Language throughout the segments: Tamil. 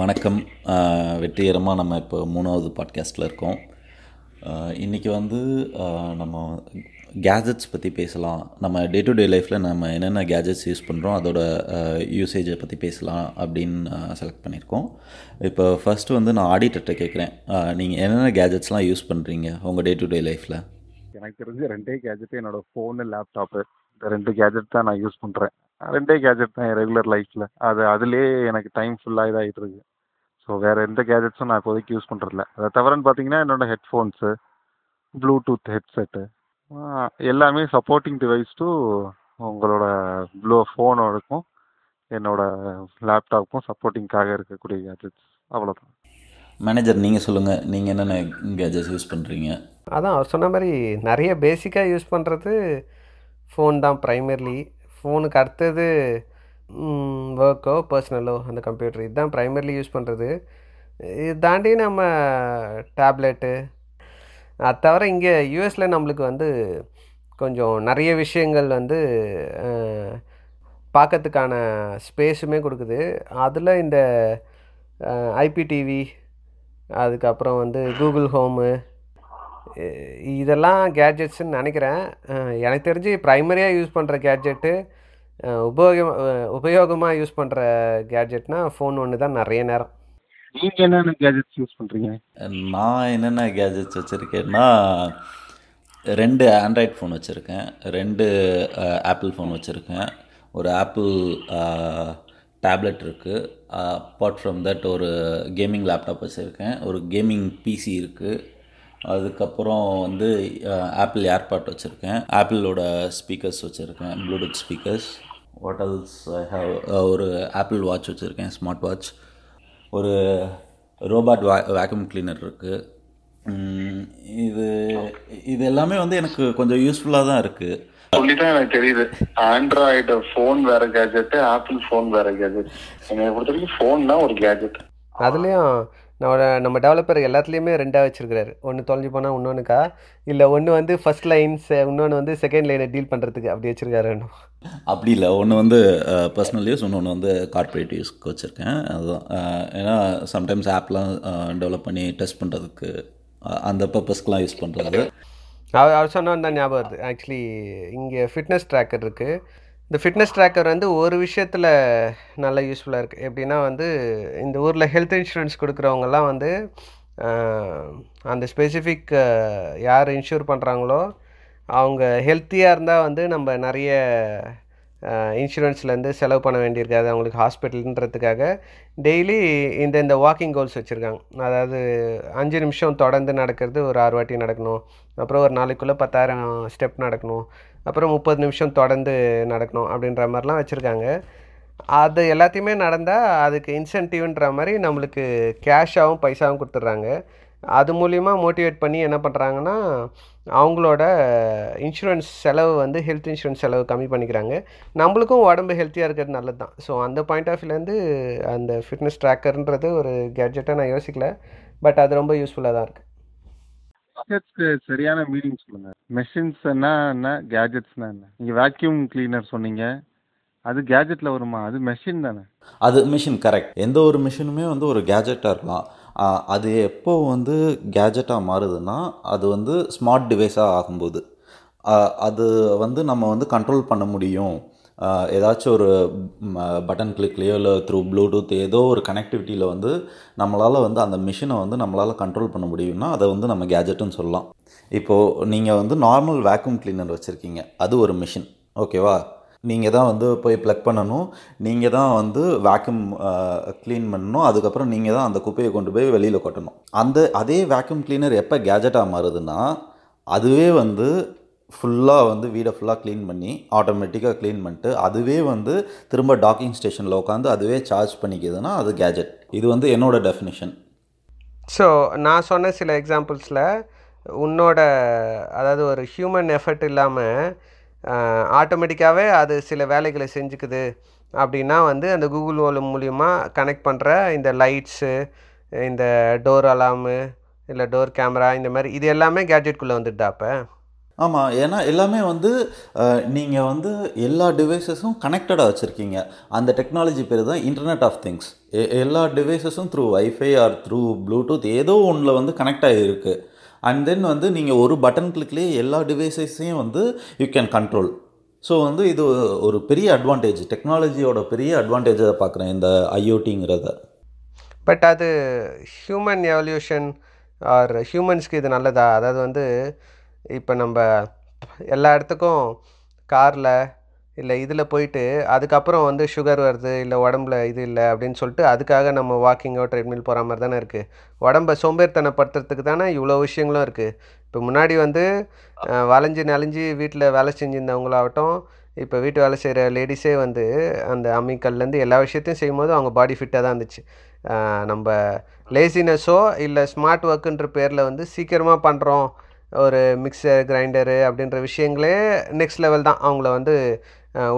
வணக்கம். வெற்றிகரமாக நம்ம இப்போ மூணாவது பாட்காஸ்ட்டில் இருக்கோம். இன்றைக்கி வந்து நம்ம கேஜெட்ஸ் பற்றி பேசலாம். நம்ம டே டு டே லைஃப்பில் நம்ம என்னென்ன கேஜெட்ஸ் யூஸ் பண்ணுறோம் அதோட யூசேஜை பற்றி பேசலாம் அப்படின்னு செலக்ட் பண்ணியிருக்கோம். இப்போ ஃபஸ்ட்டு வந்து நான் ஆடிட்டர்கிட்ட கேட்குறேன் நீங்கள் என்னென்ன கேஜெட்ஸ்லாம் யூஸ் பண்ணுறீங்க உங்கள் டே டு டே லைஃப்பில் எனக்கு தெரிஞ்ச ரெண்டே கேஜெட்டு என்னோட ஃபோனு லேப்டாப்பு இந்த ரெண்டு கேஜெட் தான் நான் யூஸ் பண்ணுறேன் ரெண்டே கேஜெட் தான் என் ரெகுலர் லைஃப்பில் அது அதுலேயே எனக்கு டைம் ஃபுல்லாக இதாகிட்டு இருக்கு. ஸோ வேறு எந்த கேஜெட்ஸும் நான் இப்போதைக்கு யூஸ் பண்ணுறதில்ல அதை தவிரன்னு பார்த்தீங்கன்னா என்னோட ஹெட்ஃபோன்ஸு ப்ளூடூத் ஹெட்செட்டு எல்லாமே சப்போர்ட்டிங் டிவைஸ் டு உங்களோட ப்ளூ ஃபோனோடக்கும் என்னோட லேப்டாப்புக்கும் சப்போர்ட்டிங்காக இருக்கக்கூடிய கேஜெட்ஸ் அவ்வளோதான் மேனேஜர் நீங்கள் சொல்லுங்கள் நீங்கள் என்னென்ன கேஜெட்ஸ் யூஸ் பண்ணுறீங்க அதான் அவர் சொன்ன மாதிரி நிறைய பேசிக்காக யூஸ் பண்ணுறது ஃபோன் தான் ப்ரைமர்லி ஃபோனுக்கு அடுத்தது ஒர்க்கோ பர்சனலோ அந்த கம்ப்யூட்டர் இதுதான் ப்ரைமர்லி யூஸ் பண்ணுறது இது தாண்டி நம்ம டேப்லெட்டு அது தவிர இங்கே யூஎஸில் நம்மளுக்கு வந்து கொஞ்சம் நிறைய விஷயங்கள் வந்து பார்க்கறதுக்கான ஸ்பேஸுமே கொடுக்குது. அதில் இந்த ஐபிடிவி அதுக்கப்புறம் வந்து கூகுள் ஹோமு இதெல்லாம் கேட்ஜெட்ஸ்ன்னு நினைக்கிறேன். எனக்கு தெரிஞ்சு ப்ரைமரியாக யூஸ் பண்ணுற கேட்ஜெட்டு உபயோகம் உபயோகமாக யூஸ் பண்ணுற கேட்ஜெட்னா ஃபோன் ஒன்று தான் நிறைய நேரம். நீங்கள் என்னென்ன கேஜெட்ஸ் யூஸ் பண்ணுறீங்க நான் என்னென்ன கேஜெட்ஸ் வச்சுருக்கேன்னா ரெண்டு ஆண்ட்ராய்ட் ஃபோன் வச்சுருக்கேன் ரெண்டு ஆப்பிள் ஃபோன் வச்சுருக்கேன். ஒரு ஆப்பிள் டேப்லெட் இருக்குது அப்பார்ட் ஃப்ரம் தட் ஒரு கேமிங் லேப்டாப் வச்சுருக்கேன். ஒரு கேமிங் பிசி இருக்குது அதுக்கப்புறம் வந்து ஆப்பிள் ஏர்பாட் வச்சுருக்கேன். ஆப்பிளோட ஸ்பீக்கர்ஸ் வச்சுருக்கேன். Bluetooth speakers what else I have ஒரு ஆப்பிள் வாட்ச் வச்சுருக்கேன் ஸ்மார்ட் வாட்ச் ஒரு ரோபாட் வா வேக்யூம் கிளீனர் இருக்குது இது இது எல்லாமே வந்து எனக்கு கொஞ்சம் யூஸ்ஃபுல்லாக தான் இருக்குது சொல்லிதான் எனக்கு தெரியுது. ஆண்ட்ராய்டு ஃபோன் வேற கேஜெட் ஆப்பிள் ஃபோன் வேற கேஜெட் என்னை பொறுத்த வரைக்கும் ஃபோன்னா ஒரு கேஜெட் அதுலேயும் நம்ம நம்ம டெவலப்பர் எல்லாத்துலேயுமே ரெண்டாக வச்சுருக்கிறாரு. ஒன்று தொலைஞ்சு போனால் இன்னொன்றுக்கா இல்லை ஒன்று வந்து ஃபர்ஸ்ட் லைன்ஸ் இன்னொன்று வந்து செகண்ட் லைனை டீல் பண்ணுறதுக்கு அப்படி வச்சுருக்காரு இன்னும் அப்படி இல்லை. ஒன்று வந்து பர்சனல் யூஸ் இன்னொன்று வந்து கார்ப்பரேட் யூஸ்க்கு வச்சுருக்கேன். அதுதான். ஏன்னா சம்டைம்ஸ் ஆப்லாம் டெவலப் பண்ணி டெஸ்ட் பண்ணுறதுக்கு அந்த பர்பஸ்க்கெலாம் யூஸ் பண்ணுறது அவர் அவர் சொன்னோன்னு தான் ஞாபகம் வருது. ஆக்சுவலி இங்கே ஃபிட்னஸ் ட்ராக்கர் இருக்குது இந்த ஃபிட்னஸ் ட்ராக்கர் வந்து ஒரு விஷயத்தில் நல்ல யூஸ்ஃபுல்லாக இருக்குது எப்படின்னா வந்து இந்த ஊரில் ஹெல்த் இன்சூரன்ஸ் கொடுக்குறவங்கலாம் வந்து அந்த ஸ்பெசிஃபிக் யார் இன்ஷூர் பண்ணுறாங்களோ அவங்க ஹெல்த்தியாக இருந்தால் வந்து நம்ம நிறைய இன்சூரன்ஸ்லேருந்து செலவு பண்ண வேண்டியிருக்காது. அவங்களுக்கு ஹாஸ்பிட்டல்ன்றதுக்காக டெய்லி இந்த இந்த வாக்கிங் கோல்ஸ் வச்சுருக்காங்க. அதாவது அஞ்சு நிமிஷம் தொடர்ந்து நடக்கிறது ஒரு ஆறு வாட்டி நடக்கணும். அப்புறம் ஒரு நாளைக்குள்ளே பத்தாயிரம் ஸ்டெப் நடக்கணும். அப்புறம் முப்பது நிமிஷம் தொடர்ந்து நடக்கணும் அப்படின்ற மாதிரிலாம் வச்சுருக்காங்க. அது எல்லாத்தையுமே நடந்தால் அதுக்கு இன்சென்டிவ்ன்ற மாதிரி நம்மளுக்கு கேஷாகவும் பைசாவும் கொடுத்துட்றாங்க. அது மூலிமா மோட்டிவேட் பண்ணி என்ன பண்ணுறாங்கன்னா அவங்களோட இன்சூரன்ஸ் செலவு வந்து ஹெல்த் இன்சூரன்ஸ் செலவு கம்மி பண்ணிக்கிறாங்க. நம்மளுக்கும் உடம்பு ஹெல்த்தியாக இருக்கிறது நல்லது தான் ஸோ அந்த பாயிண்ட் ஆஃப் வியூலேருந்து அந்த ஃபிட்னஸ் ட்ராக்கர்ன்றது ஒரு கேட்ஜெட்டாக நான் யோசிக்கல. பட் அது ரொம்ப யூஸ்ஃபுல்லாக தான் இருக்குது சரியான மீனிங் சொல்லுங்க. மெஷின்ஸ்னா என்ன கேஜெட்ஸ்னா என்ன? நீங்கள் வேக்யூம் கிளீனர் சொன்னீங்க. அது கேஜெட்டில் வருமா? அது மெஷின் தானே. அது மிஷின் கரெக்ட் எந்த ஒரு மிஷினுமே வந்து ஒரு கேஜெட்டாக இருக்கலாம். அது எப்போ வந்து கேஜெட்டாக மாறுதுன்னா அது வந்து ஸ்மார்ட் டிவைஸாக ஆகும்போது. அது வந்து நம்ம வந்து கண்ட்ரோல் பண்ண முடியும். ஏதாச்சும் ஒரு பட்டன் கிளிக்லேயோ இல்லை த்ரூ ப்ளூடூத் ஏதோ ஒரு கனெக்டிவிட்டியில் வந்து நம்மளால் வந்து அந்த மிஷினை வந்து நம்மளால் கண்ட்ரோல் பண்ண முடியும்னா அதை வந்து நம்ம கேஜெட்டுன்னு சொல்லலாம். இப்போது நீங்கள் வந்து நார்மல் வேக்யூம் கிளீனர் வச்சுருக்கீங்க. அது ஒரு மிஷின் ஓகேவா நீங்கள் தான் வந்து போய் ப்ளக் பண்ணணும். நீங்கள் தான் வந்து வேக்யூம் க்ளீன் பண்ணணும். அதுக்கப்புறம் நீங்கள் தான் அந்த குப்பையை கொண்டு போய் வெளியில் கொட்டணும். அந்த அதே வேக்யூம் கிளீனர் எப்போ கேஜெட்டாக மாறுதுன்னா அதுவே வந்து ஃபுல்லாக வந்து வீடை ஃபுல்லாக க்ளீன் பண்ணி ஆட்டோமேட்டிக்காக க்ளீன் பண்ணிட்டு அதுவே வந்து திரும்ப டாக்கிங் ஸ்டேஷனில் உட்காந்து அதுவே சார்ஜ் பண்ணிக்கிதுன்னா அது கேஜெட் இது வந்து என்னோட டெஃபினிஷன் ஸோ நான் சொன்ன சில எக்ஸாம்பிள்ஸில் உன்னோட அதாவது ஒரு ஹியூமன் எஃபர்ட் இல்லாமல் ஆட்டோமேட்டிக்காகவே அது சில வேலைகளை செஞ்சுக்குது அப்படின்னா வந்து அந்த கூகுள் ஓலம் மூலிமா கனெக்ட் பண்ணுற இந்த லைட்ஸு இந்த டோர் அலாமு இல்லை டோர் கேமரா இந்த மாதிரி இது எல்லாமே கேட்ஜெட்குள்ளே வந்துடுதா அப்போ? ஆமாம் ஏன்னா எல்லாமே வந்து நீங்கள் வந்து எல்லா டிவைசஸும் கனெக்டடாக வச்சுருக்கீங்க. அந்த டெக்னாலஜி பேர் தான் இன்டர்நெட் ஆஃப் திங்ஸ் எல்லா டிவைசஸும் through wifi or through Bluetooth ஏதோ ஒன்றில் வந்து கனெக்ட் ஆகிருக்கு அண்ட் தென் வந்து நீங்கள் ஒரு பட்டன் கிளிக்லேயே எல்லா டிவைசஸையும் வந்து யூ கேன் கண்ட்ரோல் ஸோ வந்து இது ஒரு பெரிய அட்வான்டேஜ் டெக்னாலஜியோட பெரிய அட்வான்டேஜாக பார்க்குறேன் இந்த ஐஓடிங்கிறத பட் அது ஹியூமன் எவல்யூஷன் ஆர் ஹியூமன்ஸ்க்கு இது நல்லதா? அதாவது வந்து இப்போ நம்ம எல்லா இடத்துக்கும் காரில் இல்லை இதில் போயிட்டு அதுக்கப்புறம் வந்து சுகர் வருது இல்லை உடம்புல இது இல்லை அப்படின்னு சொல்லிட்டு அதுக்காக நம்ம வாக்கிங்கோ ட்ரெட்மில் போகிற மாதிரி தானே இருக்குது உடம்ப சோம்பேறித்தனப்படுத்துறதுக்கு தானே இவ்வளோ விஷயங்களும் இருக்குது இப்போ முன்னாடி வந்து வளைஞ்சு நெளிஞ்சு வீட்டில் வேலை செஞ்சுருந்தவங்களாகட்டும் இப்போ வீட்டு வேலை செய்கிற லேடிஸே வந்து அந்த அம்மிக்கல்லேருந்து எல்லா விஷயத்தையும் செய்யும்போது அவங்க பாடி ஃபிட்டாக தான் இருந்துச்சு. நம்ம லேசினஸோ இல்லை ஸ்மார்ட் ஒர்க்குன்ற பேரில் வந்து சீக்கிரமாக பண்ணுறோம் ஒரு மிக்சர் கிரைண்டரு அப்படின்ற விஷயங்களே நெக்ஸ்ட் லெவல் தான். அவங்கள வந்து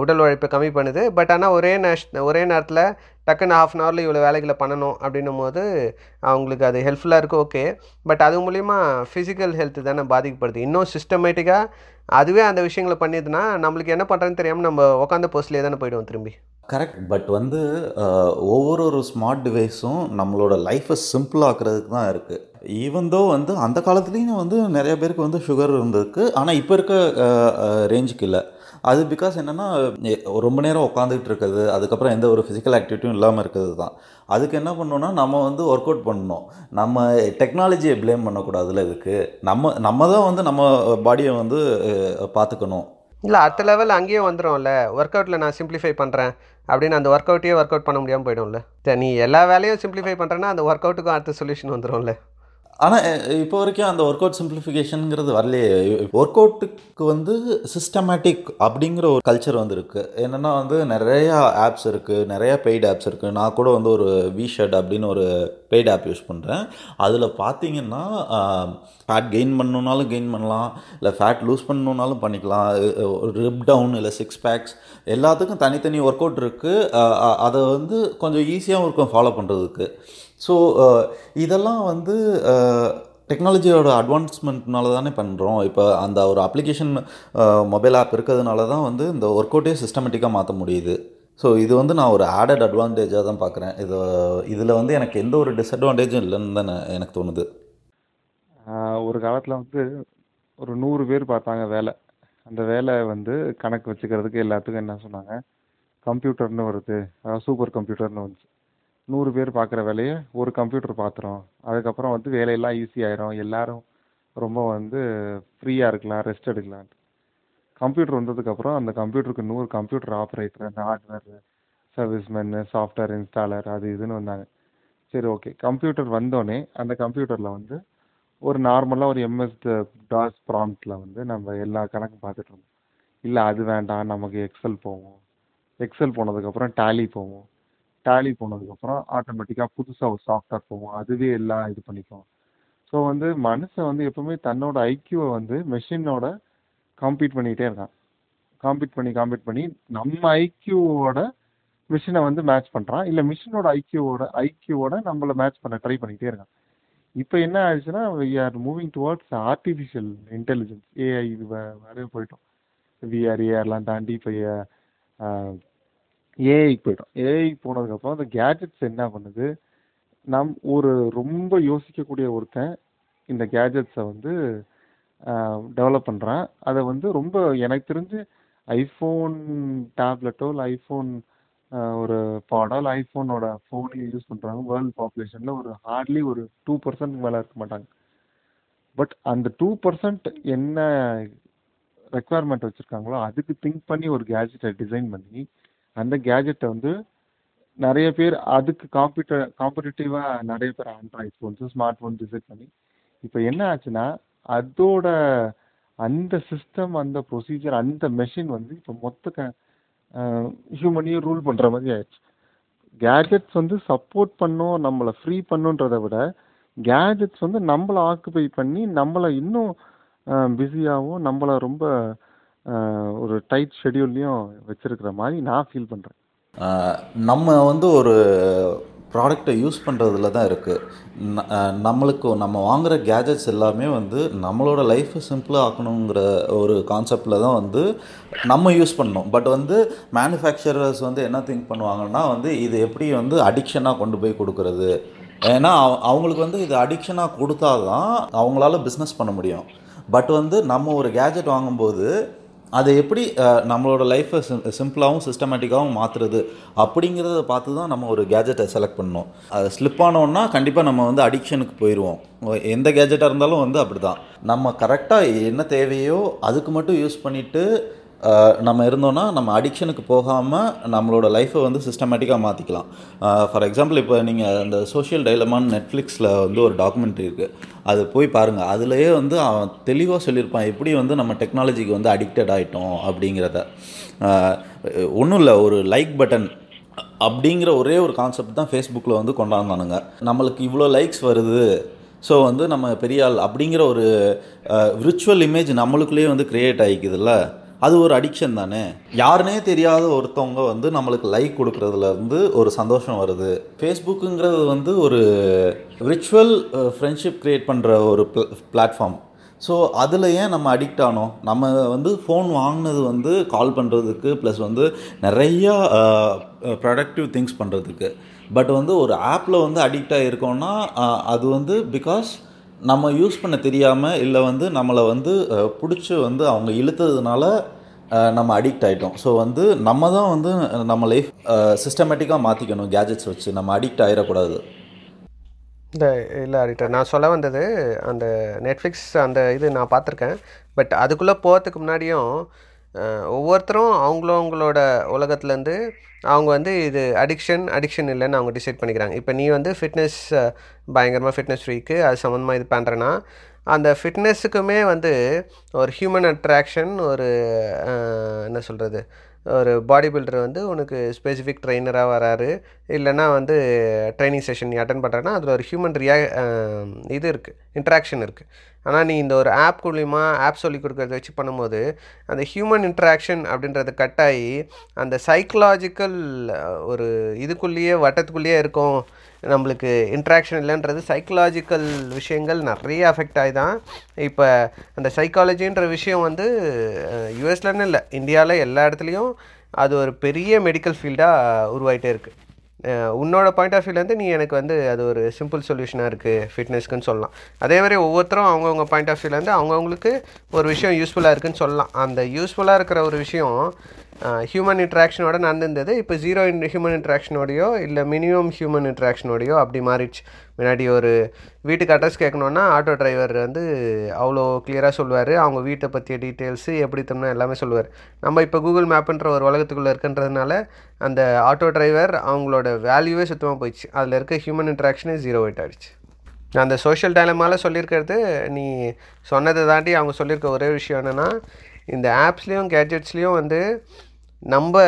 உடல் உழைப்பை கம்மி பண்ணுது. பட் ஆனால் ஒரே நேஷ் ஒரே நேரத்தில் டக்குன்னு ஹாஃப் அன் ஹவரில் இவ்வளோ வேலைகளை பண்ணணும் அப்படின்னும் போது அவங்களுக்கு அது ஹெல்ப்ஃபுல்லாக இருக்குது ஓகே பட் அது மூலிமா ஃபிசிக்கல் ஹெல்த் தானே பாதிக்கப்படுது. இன்னும் சிஸ்டமேட்டிக்காக அதுவே அந்த விஷயங்களை பண்ணிதுன்னா நம்மளுக்கு என்ன பண்ணுறதுன்னு தெரியாமல் நம்ம உட்காந்த போஸ்ட்லேயே தானே போயிடுவோம் திரும்பி. கரெக்ட் பட் வந்து ஒவ்வொரு ஒரு ஸ்மார்ட் டிவைஸும் நம்மளோட லைஃப்பை சிம்பிளாக்குறதுக்கு தான் இருக்குது ஈவன் தோ வந்து அந்த காலத்துலேயும் வந்து நிறைய பேருக்கு வந்து சுகர் இருந்திருக்கு. ஆனால் இப்போ இருக்க ரேஞ்சுக்கு இல்லை. அது பிகாஸ் என்னென்னா ரொம்ப நேரம் உட்காந்துக்கிட்டு இருக்கிறது அதுக்கப்புறம் எந்த ஒரு ஃபிசிக்கல் ஆக்டிவிட்டியும் இல்லாமல் இருக்கிறது தான். அதுக்கு என்ன பண்ணணும்னா நம்ம வந்து ஒர்க் அவுட் பண்ணணும். நம்ம டெக்னாலஜியை ப்ளேம் பண்ணக்கூடாதுல இதுக்கு. நம்ம நம்ம தான் வந்து நம்ம பாடியை வந்து பார்த்துக்கணும். இல்லை அடுத்த லெவல் அங்கேயே வந்துடும்ல ஒர்க் அவுட்டில் நான் சிம்பிளிஃபை பண்ணுறேன் அப்படின்னு அந்த ஒர்க் அவுட்டையே ஒர்க் அவுட் பண்ண முடியாமல் போயிடும்ல. நீ எல்லா வேலையும் சிம்பிளிஃபை பண்ணுறேன்னா அந்த ஒர்க் அவுட்டுக்கும் அடுத்த சொல்யூஷன் வந்துடும்ல ஆனால் இப்போ வரைக்கும் அந்த ஒர்க் அவுட் சிம்பிளிஃபிகேஷனுங்கிறது வரலையே. ஒர்க் அவுட்டுக்கு வந்து சிஸ்டமேட்டிக் அப்படிங்கிற ஒரு கல்ச்சர் வந்து இருக்குது என்னென்னா வந்து நிறையா ஆப்ஸ் இருக்குது நிறையா பெய்டு ஆப்ஸ் இருக்குது நான் கூட வந்து ஒரு வி ஷர்ட் அப்படின்னு ஒரு பெய்டு ஆப் யூஸ் பண்ணுறேன் அதில் பார்த்தீங்கன்னா ஃபேட் கெயின் பண்ணணுன்னாலும் கெயின் பண்ணலாம் இல்லை ஃபேட் லூஸ் பண்ணணுன்னாலும் பண்ணிக்கலாம். ரிப் டவுன் இல்லை சிக்ஸ் பேக்ஸ் எல்லாத்துக்கும் தனித்தனி ஒர்க் அவுட் இருக்குது அதை வந்து கொஞ்சம் ஈஸியாகவும் இருக்கும் ஃபாலோ பண்ணுறதுக்கு ஸோ uh, இதெல்லாம் வந்து uh, டெக்னாலஜியோட அட்வான்ஸ்மெண்ட்னால தானே பண்ணுறோம் இப்போ அந்த ஒரு அப்ளிகேஷன் மொபைல் uh, ஆப் இருக்கிறதுனால தான் வந்து இந்த ஒர்க் அவுட்டே சிஸ்டமேட்டிக்காக மாற்ற முடியுது. ஸோ இது வந்து நான் ஒரு ஆடட் அட்வான்டேஜாக தான் பார்க்குறேன் இது இதில் வந்து எனக்கு எந்த ஒரு டிஸ்அட்வான்டேஜும் இல்லைன்னு தான் எனக்கு தோணுது. ஒரு காலத்தில் வந்து ஒரு நூறு பேர் பார்த்தாங்க வேலை. அந்த வேலை வந்து கணக்கு வச்சுக்கிறதுக்கு எல்லாத்துக்கும் என்ன சொன்னாங்க? கம்ப்யூட்டர்னு வருது. அதாவது சூப்பர் கம்ப்யூட்டர்னு வந்துச்சு. நூறு பேர் பார்க்குற வேலையை ஒரு கம்ப்யூட்டர் பார்த்துரும். அதுக்கப்புறம் வந்து வேலையெல்லாம் ஈஸி ஆயிரும். எல்லாரும் ரொம்ப வந்து ஃப்ரீயாக இருக்கலாம் ரெஸ்ட் எடுக்கலாம். கம்ப்யூட்டர் வந்ததுக்கப்புறம் அந்த கம்ப்யூட்டருக்கு நூறு கம்ப்யூட்டர் ஆப்ரேட்டர் அந்த ஹார்ட்வேர் சர்வீஸ்மேனு சாஃப்ட்வேர் இன்ஸ்டாலர் அது இதுன்னு வந்தாங்க. சரி ஓகே கம்ப்யூட்டர் வந்தோடனே அந்த கம்ப்யூட்டரில் வந்து ஒரு நார்மலாக ஒரு எம்எஸ் டாஸ் ப்ராம்ப்டில் வந்து நம்ம எல்லா கணக்கும் பார்த்துட்டு இருந்தோம். இல்லை அது வேண்டாம். நமக்கு எக்ஸல் போவோம் எக்ஸல் போனதுக்கப்புறம் டேலி போவோம் டேலி போனதுக்கப்புறம் ஆட்டோமேட்டிக்காக புதுசாக ஒரு சாஃப்ட்வேர் போவோம் அதுவே எல்லாம் இது பண்ணிக்கும். ஸோ வந்து மனுஷன் வந்து எப்பவுமே தன்னோட ஐக்கியூவை வந்து மெஷினோட காம்பீட் பண்ணிக்கிட்டே இருக்கான். காம்பீட் பண்ணி காம்பீட் பண்ணி நம்ம ஐக்கியூவோட மிஷினை வந்து மேட்ச் பண்ணுறான் இல்லை மிஷினோட ஐக்யூவோட ஐக்யூவோட நம்மளை மேட்ச் பண்ண ட்ரை பண்ணிக்கிட்டே இருக்கான். இப்போ என்ன ஆயிடுச்சுன்னா we are moving towards artificial intelligence AI இது வே- வேறவே போயிட்டோம். விஆர் ஏஆர்லாம் தாண்டி இப்போ ஏஐக்கு போயிட்டோம் ஏஐக்கு போனதுக்கப்புறம் அந்த கேஜெட்ஸ் என்ன பண்ணுது? நம் ஒரு ரொம்ப யோசிக்கக்கூடிய ஒருத்தன் இந்த கேஜெட்ஸை வந்து டெவலப் பண்ணுறான் அதை வந்து ரொம்ப எனக்கு தெரிஞ்சு ஐஃபோன் டேப்லெட்டோ இல்லை ஐஃபோன் ஒரு பாடோ இல்லை ஐஃபோனோட ஃபோனையும் யூஸ் பண்ணுறாங்க வேர்ல்டு பாப்புலேஷனில் ஒரு ஹார்ட்லி ஒரு டூ பர்சன்ட் மேலே இருக்க மாட்டாங்க. பட் அந்த டூ பர்சன்ட் என்ன ரெக்குவயர்மெண்ட் வச்சுருக்காங்களோ அதுக்கு திங்க் பண்ணி ஒரு கேஜெட்டை டிசைன் பண்ணி அந்த கேஜெட்டை வந்து நிறைய பேர் அதுக்கு காம்பிட்ட காம்படிட்டிவாக நிறைய பேர் Android phones smart phone visit பண்ணி இப்போ என்ன ஆச்சுன்னா அதோட அந்த சிஸ்டம் அந்த ப்ரொசீஜர் அந்த மெஷின் வந்து இப்போ மொத்த க ஹியூமனையும் ரூல் பண்ணுற மாதிரி ஆயிடுச்சு. கேஜெட்ஸ் வந்து சப்போர்ட் பண்ணும் நம்மளை ஃப்ரீ பண்ணுன்றதை விட கேஜெட்ஸ் வந்து நம்மளை ஆக்குபை பண்ணி நம்மளை இன்னும் பிஸியாகவும் நம்மளை ரொம்ப ஒரு டைட் ஷெடியூல்லையும் வச்சுருக்கிற மாதிரி நான் ஃபீல் பண்ணுறேன் நம்ம வந்து ஒரு ப்ராடக்டை யூஸ் பண்ணுறதுல தான் இருக்குது நம்மளுக்கு நம்ம வாங்குகிற கேஜெட்ஸ் எல்லாமே வந்து நம்மளோட லைஃப்பை சிம்பிளாக ஆக்கணுங்கிற ஒரு கான்செப்டில் தான் வந்து நம்ம யூஸ் பண்ணோம் பட் வந்து மேனுஃபேக்சரர்ஸ் வந்து என்ன திங்க் பண்ணுவாங்கன்னா வந்து இது எப்படி வந்து அடிக்ஷனாக கொண்டு போய் கொடுக்குறது? ஏன்னா அவ- அவங்களுக்கு வந்து இது அடிக்ஷனாக கொடுத்தா தான் அவங்களால பிஸ்னஸ் பண்ண முடியும். பட் வந்து நம்ம ஒரு கேஜெட் வாங்கும்போது அதை எப்படி நம்மளோட லைஃப்பை சிம் சிம்பிளாகவும் சிஸ்டமேட்டிக்காகவும் மாற்றுறது அப்படிங்கிறத பார்த்து தான் நம்ம ஒரு கேஜெட்டை செலக்ட் பண்ணோம் அது ஸ்லிப் ஆனோன்னா கண்டிப்பாக நம்ம வந்து அடிக்ஷனுக்கு போயிடுவோம் எந்த கேஜெட்டாக இருந்தாலும் வந்து அப்படி தான் நம்ம கரெக்டாக என்ன தேவையோ அதுக்கு மட்டும் யூஸ் பண்ணிவிட்டு நம்ம இருந்தோன்னா நம்ம அடிக்ஷனுக்கு போகாமல் நம்மளோட லைஃப்பை வந்து சிஸ்டமேட்டிக்காக மாற்றிக்கலாம் ஃபார் எக்ஸாம்பிள் இப்போ நீங்கள் அந்த சோஷியல் டைலமான்னு நெட்ஃப்ளிக்ஸில் வந்து ஒரு டாக்குமெண்ட்ரி இருக்குது அது போய் பாருங்கள் அதுலேயே வந்து அவன் தெளிவாக சொல்லியிருப்பான் எப்படி வந்து நம்ம டெக்னாலஜிக்கு வந்து அடிக்டட் ஆகிட்டோம் அப்படிங்கிறத. ஒன்றும் இல்லை ஒரு லைக் பட்டன் அப்படிங்கிற ஒரே ஒரு கான்செப்ட் தான் ஃபேஸ்புக்கில் வந்து கொண்டாந்தானுங்க நம்மளுக்கு இவ்வளோ லைக்ஸ் வருது. ஸோ வந்து நம்ம பெரிய ஆள் அப்படிங்கிற ஒரு விர்ச்சுவல் இமேஜ் நம்மளுக்குள்ளேயே வந்து க்ரியேட் ஆகிக்குதுல்ல அது ஒரு அடிக்ஷன் தானே? யாருனே தெரியாத ஒருத்தவங்க வந்து நம்மளுக்கு லைக் கொடுக்குறதுலேருந்து ஒரு சந்தோஷம் வருது. ஃபேஸ்புக்குங்கிறது வந்து ஒரு விர்ச்சுவல் ஃப்ரெண்ட்ஷிப் க்ரியேட் பண்ணுற ஒரு பிளாட்ஃபார்ம் ஸோ அதில் ஏன் நம்ம அடிக்ட் ஆனோம்? நம்ம வந்து ஃபோன் வாங்கினது வந்து கால் பண்ணுறதுக்கு ப்ளஸ் வந்து நிறையா ப்ரொடக்டிவ் திங்ஸ் பண்ணுறதுக்கு பட் வந்து ஒரு ஆப்பில் வந்து அடிக்ட் ஆகிருக்கோம்னா அது வந்து பிகாஸ் நம்ம யூஸ் பண்ண தெரியாமல் இல்லை வந்து நம்மளை வந்து பிடிச்சி வந்து அவங்க இழுத்ததுனால நம்ம அடிக்ட் ஆகிட்டோம் ஸோ வந்து நம்ம தான் வந்து நம்ம லைஃப் சிஸ்டமேட்டிக்காக மாற்றிக்கணும் கேஜெட்ஸ் வச்சு. நம்ம அடிக்ட் ஆகிடக்கூடாது இந்த இல்லை அடிக்டர் நான் சொல்ல வந்தது அந்த நெட்ஃப்ளிக்ஸ் அந்த இது நான் பார்த்துருக்கேன். பட் அதுக்குள்ளே போகிறதுக்கு முன்னாடியும் ஒவ்வொருத்தரும் அவங்களவங்களோட உலகத்துலேருந்து அவங்க வந்து இது அடிக்ஷன் அடிக்ஷன் இல்லைன்னு அவங்க டிசைட் பண்ணிக்கிறாங்க. இப்போ நீ வந்து ஃபிட்னஸ் பயங்கரமாக ஃபிட்னஸ் ஃப்ரீக்கு அது சம்மந்தமாக இது பண்ணுறேன்னா அந்த ஃபிட்னஸுக்குமே வந்து ஒரு ஹியூமன் அட்ராக்ஷன் ஒரு என்ன சொல்கிறது ஒரு பாடி பில்டர் வந்து உனக்கு ஸ்பெசிஃபிக் ட்ரெயினராக வராரு. இல்லைனா வந்து ட்ரைனிங் செஷன் நீ அட்டன் பண்ணுறேன்னா அதில் ஒரு ஹியூமன் ரியா இது இருக்குது இன்ட்ராக்ஷன் இருக்குது ஆனால் நீ இந்த ஒரு ஆப் மூலிமா ஆப் சொல்லி கொடுக்கறத வச்சு பண்ணும்போது அந்த ஹியூமன் இன்ட்ராக்ஷன் அப்படின்றது கட்டாயி அந்த சைக்கலாஜிக்கல் ஒரு இதுக்குள்ளேயே வட்டத்துக்குள்ளேயே இருக்கும். நம்மளுக்கு இன்ட்ராக்ஷன் இல்லைன்றது சைக்கலாஜிக்கல் விஷயங்கள் நிறைய அஃபெக்ட் ஆகி தான் இப்போ அந்த சைக்காலஜின்ற விஷயம் வந்து யூஎஸ்லன்னு இல்லை இந்தியாவில் எல்லா இடத்துலையும் அது ஒரு பெரிய மெடிக்கல் ஃபீல்டாக உருவாகிட்டே இருக்குது உன்னோட பாயிண்ட் ஆஃப் வியூலேருந்து நீ எனக்கு வந்து அது ஒரு சிம்பிள் சொல்யூஷனாக இருக்குது ஃபிட்னஸ்க்குன்னு சொல்லலாம். அதே மாதிரி ஒவ்வொருத்தரும் அவங்கவுங்க பாயிண்ட் ஆஃப் வியூலேருந்து அவங்கவுங்களுக்கு ஒரு விஷயம் யூஸ்ஃபுல்லாக இருக்குன்னு சொல்லலாம். அந்த யூஸ்ஃபுல்லாக இருக்கிற ஒரு விஷயம் ஹியூமன் இன்ட்ராக்ஷனோட நடந்திருந்தது. இப்போ ஜீரோ இன் ஹியூமன் இன்ட்ராக்ஷனோடையோ இல்லை மினிமம் ஹியூமன் இன்ட்ராக்ஷனோடையோ அப்படி மாறிடுச்சு. முன்னாடி ஒரு வீட்டுக்கு அட்ரஸ் கேட்கணுன்னா ஆட்டோ டிரைவர் வந்து அவ்வளோ கிளியராக சொல்லுவார். அவங்க வீட்டை பற்றிய டீட்டெயில்ஸு எப்படி தரணும் எல்லாமே சொல்லுவார். நம்ம இப்போ கூகுள் மேப்புன்ற ஒரு உலகத்துக்குள்ளே இருக்குன்றதுனால அந்த ஆட்டோ டிரைவர் அவங்களோட வேல்யூவே சுத்தமாக போயிடுச்சு. அதில் இருக்க ஹியூமன் இன்ட்ராக்ஷனே ஜீரோ ஒயிட் ஆகிடுச்சு நான் அந்த சோஷியல் டைலமால சொல்லியிருக்கிறது நீ சொன்னதை தாண்டி அவங்க சொல்லியிருக்க ஒரே விஷயம் என்னென்னா இந்த ஆப்ஸ்லேயும் கேட்ஜெட்ஸ்லேயும் வந்து நம்ம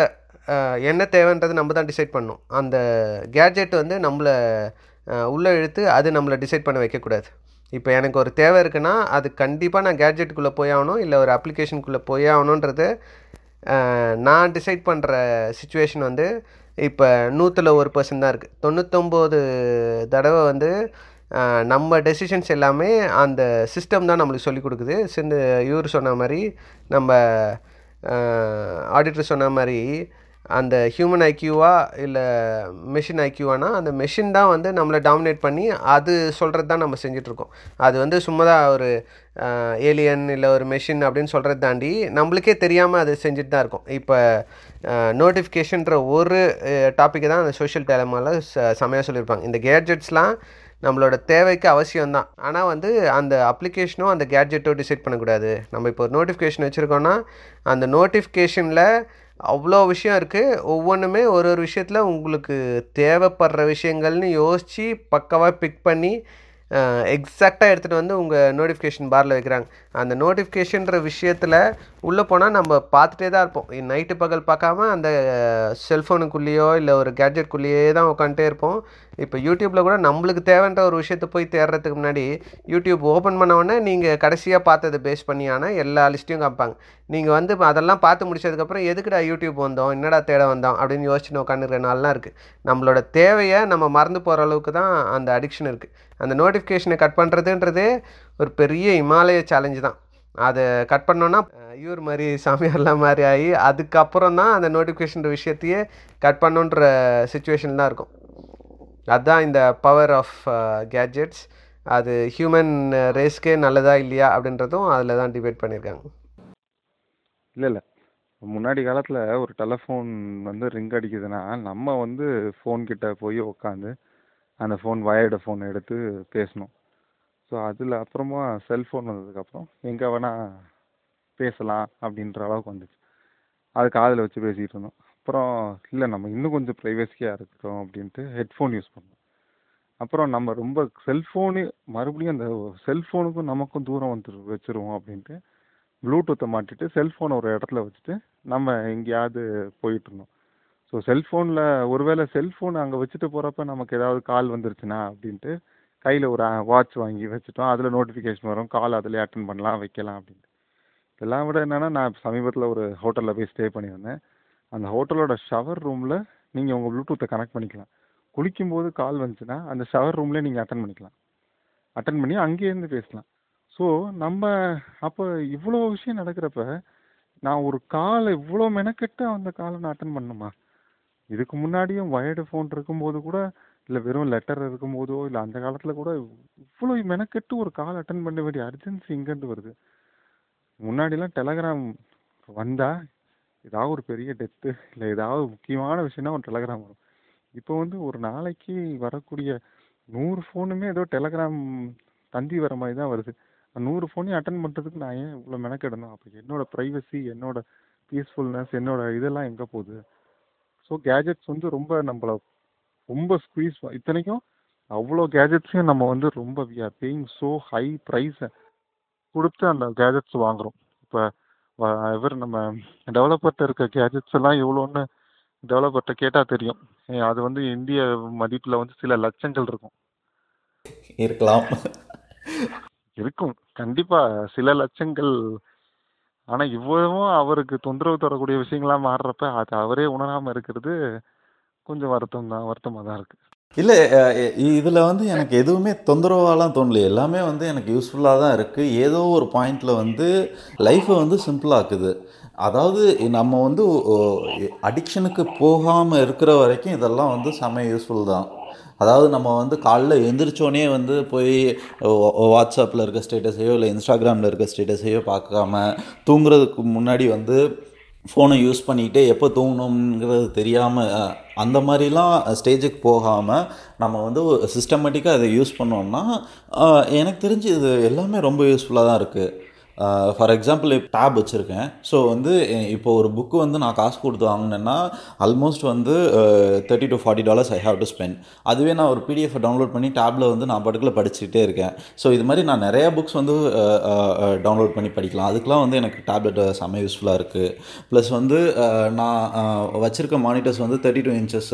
என்ன தேவைன்றது நம்ம தான் டிசைட் பண்ணணும். அந்த கேட்ஜெட் வந்து நம்மளை உள்ளே இழுத்து அது நம்மளை டிசைட் பண்ண வைக்கக்கூடாது. இப்போ எனக்கு ஒரு தேவை இருக்குன்னா அது கண்டிப்பாக நான் கேட்ஜெட்டுக்குள்ளே போய் ஆகணும் இல்லை ஒரு அப்ளிகேஷனுக்குள்ளே போய் ஆகணுன்றது நான் டிசைட் பண்ணுற சுச்சுவேஷன் வந்து இப்போ நூற்றில் ஒரு பர்சன்ட் தான் இருக்குது தொண்ணூத்தொம்பது தடவை வந்து நம்ம டெசிஷன்ஸ் எல்லாமே அந்த சிஸ்டம் தான் நம்மளுக்கு சொல்லிக் கொடுக்குது. சிந்து இவர் சொன்ன மாதிரி நம்ம ஆடிட்டர் சொன்ன மாதிரி அந்த ஹியூமன் ஐக்யூவா இல்லை மெஷின் ஐக்யூவானா அந்த மெஷின் தான் வந்து நம்மளை டாமினேட் பண்ணி அது சொல்கிறது தான் நம்ம செஞ்சிட்ருக்கோம் அது வந்து சும்மா தான் ஒரு ஏலியன் இல்லை ஒரு மெஷின் அப்படின்னு சொல்கிறது தாண்டி நம்மளுக்கே தெரியாமல் அது செஞ்சுட்டு தான் இருக்கும். இப்போ நோட்டிஃபிகேஷன்ற ஒரு டாப்பிக்கை தான் அந்த சோஷியல் டேலமாவில் ச செமையாக சொல்லியிருப்பாங்க. இந்த கேட்ஜெட்ஸ்லாம் நம்மளோட தேவைக்கு அவசியம் தான் ஆனால் வந்து அந்த அப்ளிகேஷனோ அந்த கேட்ஜெட்டோ டிசைட் பண்ணக்கூடாது. நம்ம இப்போ ஒரு நோட்டிஃபிகேஷன் வச்சுருக்கோன்னா அந்த நோட்டிஃபிகேஷனில் அவ்வளோ விஷயம் இருக்குது ஒவ்வொன்றுமே ஒரு ஒரு விஷயத்தில் உங்களுக்கு தேவைப்படுற விஷயங்கள்னு யோசித்து பக்கவாக பிக் பண்ணி எக்ஸாக்டாக எடுத்துகிட்டு வந்து உங்கள் நோட்டிஃபிகேஷன் பாரில் வைக்கிறாங்க. அந்த நோட்டிஃபிகேஷன்ற விஷயத்தில் உள்ளே போனால் நம்ம பார்த்துட்டே தான் இருப்போம். நைட்டு பகல் பார்க்காம அந்த செல்ஃபோனுக்குள்ளேயோ இல்லை ஒரு கேட்ஜெட்குள்ளேயே தான் உட்காந்துட்டே இருப்போம். இப்போ யூடியூப்பில் கூட நம்மளுக்கு தேவைன்ற ஒரு விஷயத்தை போய் தேடுறதுக்கு முன்னாடி யூடியூப் ஓப்பன் பண்ணவொடனே நீங்கள் கடைசியாக பார்த்ததை பேஸ் பண்ணியான எல்லா லிஸ்ட்டையும் காமிப்பாங்க. நீங்கள் வந்து அதெல்லாம் பார்த்து முடிச்சதுக்கப்புறம் எதுக்குடா யூடியூப் வந்தோம் என்னடா தேட வந்தோம் அப்படின்னு யோசிச்சுன்னு உட்காந்துருக்க நாள்லாம் இருக்குது நம்மளோட தேவையை நம்ம மறந்து போகிற அளவுக்கு தான் அந்த அடிக்ஷன் இருக்குது அந்த நோட்டிஃபிகேஷனை கட் பண்ணுறதுன்றதே ஒரு பெரிய இமாலய சேலஞ்சு தான். அதை கட் பண்ணோன்னா அஹ், இவர் மாதிரி சாமியார்லாம் மாதிரி ஆகி அதுக்கப்புறம் தான் அந்த நோட்டிஃபிகேஷன் விஷயத்தையே கட் பண்ணுன்ற சுச்சுவேஷன் தான் இருக்கும். அதுதான் இந்த பவர் ஆஃப் கேட்ஜெட்ஸ் அது ஹியூமன் ரேஸ்க்கே நல்லதா இல்லையா அப்படின்றதும் அதில் தான் டிபேட் பண்ணியிருக்காங்க. இல்லை இல்லை. முன்னாடி காலத்தில் ஒரு டெலஃபோன் வந்து ரிங் அடிக்குதுன்னா நம்ம வந்து ஃபோன் கிட்ட போய் உக்காந்து அந்த ஃபோன் வயர்டு ஃபோன் எடுத்து பேசணும். ஸோ அதில் அப்புறமா செல்ஃபோன் வந்ததுக்கப்புறம் எங்கே வேணால் பேசலாம் அப்படின்ற அளவுக்கு வந்துச்சு. அது காதில் வச்சு பேசிகிட்டு இருந்தோம். அப்புறம் இல்லை நம்ம இன்னும் கொஞ்சம் ப்ரைவசியாக இருக்கட்டும் அப்படின்ட்டு ஹெட்ஃபோன் யூஸ் பண்ணோம். அப்புறம் நம்ம ரொம்ப செல்ஃபோனு மறுபடியும் அந்த செல்ஃபோனுக்கும் நமக்கும் தூரம் வந்து வச்சுருவோம் அப்படின்ட்டு ப்ளூடூத்தை மாட்டிட்டு செல்ஃபோனை ஒரு இடத்துல வச்சுட்டு நம்ம எங்கேயாவது போயிட்டுருந்தோம் ஸோ செல்ஃபோனில் ஒருவேளை செல்ஃபோன் அங்கே வச்சுட்டு போகிறப்ப நமக்கு ஏதாவது கால் வந்துருச்சுன்னா அப்படின்ட்டு கையில் ஒரு வாட்ச் வாங்கி வச்சுட்டோம். அதில் நோட்டிஃபிகேஷன் வரும். கால் அதில் அட்டன் பண்ணலாம் வைக்கலாம் அப்படின்ட்டு. இதெல்லாம் விட என்னென்னா நான் சமீபத்தில் ஒரு ஹோட்டலில் போய் ஸ்டே பண்ணியிருந்தேன் அந்த ஹோட்டலோட ஷவர் ரூமில் நீங்கள் உங்கள் ப்ளூடூத்தை கனெக்ட் பண்ணிக்கலாம். குளிக்கும்போது கால் வந்துச்சுன்னா அந்த ஷவர் ரூம்லேயே நீங்கள் அட்டன் பண்ணிக்கலாம். அட்டன் பண்ணி அங்கேருந்து பேசலாம். ஸோ நம்ம அப்போ இவ்வளோ விஷயம் நடக்கிறப்ப நான் ஒரு காலை இவ்வளோ மெனக்கெட்டு அந்த காலை நான் அட்டன் பண்ணணுமா? இதுக்கு முன்னாடியும் வயர்டு ஃபோன் இருக்கும்போது கூட இல்லை வெறும் லெட்டர் இருக்கும்போதோ இல்லை அந்த காலத்தில் கூட இவ்வளோ மெனக்கெட்டு ஒரு கால் அட்டன் பண்ண வேண்டிய அர்ஜென்சி இங்கேருந்து வருது. முன்னாடிலாம் டெலகிராம் வந்தால் ஏதாவது ஒரு பெரிய டெத்து இல்லை ஏதாவது முக்கியமான விஷயம்னா ஒரு டெலகிராம் வரும். இப்போ வந்து ஒரு நாளைக்கு வரக்கூடிய நூறு ஃபோனுமே ஏதோ டெலகிராம் தந்தி வர மாதிரி தான் வருது. அந்த நூறு ஃபோனையும் அட்டன் பண்ணுறதுக்கு நான் ஏன் இவ்வளோ மெனக்கெடணும்? அப்போ என்னோட ப்ரைவசி என்னோட பீஸ்ஃபுல்னஸ் என்னோட இதெல்லாம் எங்கே போகுது? ஸோ கேஜெட்ஸ் வந்து ரொம்ப நம்மள ரொம்ப ஸ்குவீஸ் இத்தனைக்கும் அவ்வளோ கேஜெட்ஸையும் நம்ம வந்து ரொம்ப we are paying so high ப்ரைஸை கொடுத்து அந்த கேஜெட்ஸ் வாங்குறோம். இப்போ எவர் நம்ம டெவலப்பர்கிட்ட இருக்க கேஜெட்ஸ் எல்லாம் எவ்வளோன்னு டெவலப்பர்கிட்ட கேட்டால் தெரியும். அது வந்து இந்திய மதிப்பில் வந்து சில லட்சங்கள் இருக்கும். இருக்கலாம். இருக்கும். கண்டிப்பா சில லட்சங்கள் ஆனால் இவ்வளவும் அவருக்கு தொந்தரவு தரக்கூடிய விஷயங்களா மாறுறப்ப அது அவரே உணராமல் இருக்கிறது கொஞ்சம் வருத்தம் தான் வருத்தமாக தான் இருக்குது இல்லை இதில் வந்து எனக்கு எதுவுமே தொந்தரவாலாம் தோணலை. எல்லாமே வந்து எனக்கு யூஸ்ஃபுல்லாக தான் இருக்குது ஏதோ ஒரு பாயிண்டில் வந்து லைஃப்பை வந்து சிம்பிளாக்குது அதாவது நம்ம வந்து அடிக்ஷனுக்கு போகாமல் இருக்கிற வரைக்கும் இதெல்லாம் வந்து செம்ம யூஸ்ஃபுல் தான். அதாவது நம்ம வந்து காலைல எழுந்திரிச்சோன்னே வந்து போய் வாட்ஸ்அப்பில் இருக்க ஸ்டேட்டஸையோ இல்லை இன்ஸ்டாகிராமில் இருக்க ஸ்டேட்டஸையோ பார்க்காம தூங்குறதுக்கு முன்னாடி வந்து ஃபோனை யூஸ் பண்ணிக்கிட்டே எப்போ தூங்கணுங்கிறது தெரியாமல் அந்த மாதிரிலாம் ஸ்டேஜுக்கு போகாமல் நம்ம வந்து சிஸ்டமேட்டிக்காக அதை யூஸ் பண்ணோம்னா எனக்கு தெரிஞ்சு இது எல்லாமே ரொம்ப யூஸ்ஃபுல்லாக தான் இருக்குது ஃபார் எக்ஸாம்பிள் டேப் வச்சுருக்கேன். ஸோ வந்து இப்போ ஒரு புக்கு வந்து நான் காசு கொடுத்து வாங்கினேன்னா ஆல்மோஸ்ட் வந்து thirty to forty dollars I have to spend அதுவே நான் ஒரு பிடிஎஃப் டவுன்லோட் பண்ணி டேப்பில் வந்து நான் படுக்கில் படிச்சுக்கிட்டே இருக்கேன். ஸோ இது மாதிரி நான் நிறையா புக்ஸ் வந்து டவுன்லோட் பண்ணி படிக்கலாம். அதுக்கெலாம் வந்து எனக்கு டேப்லெட் செம்ம யூஸ்ஃபுல்லாக இருக்குது ப்ளஸ் வந்து நான் வச்சுருக்க மானிட்டர்ஸ் வந்து thirty two inches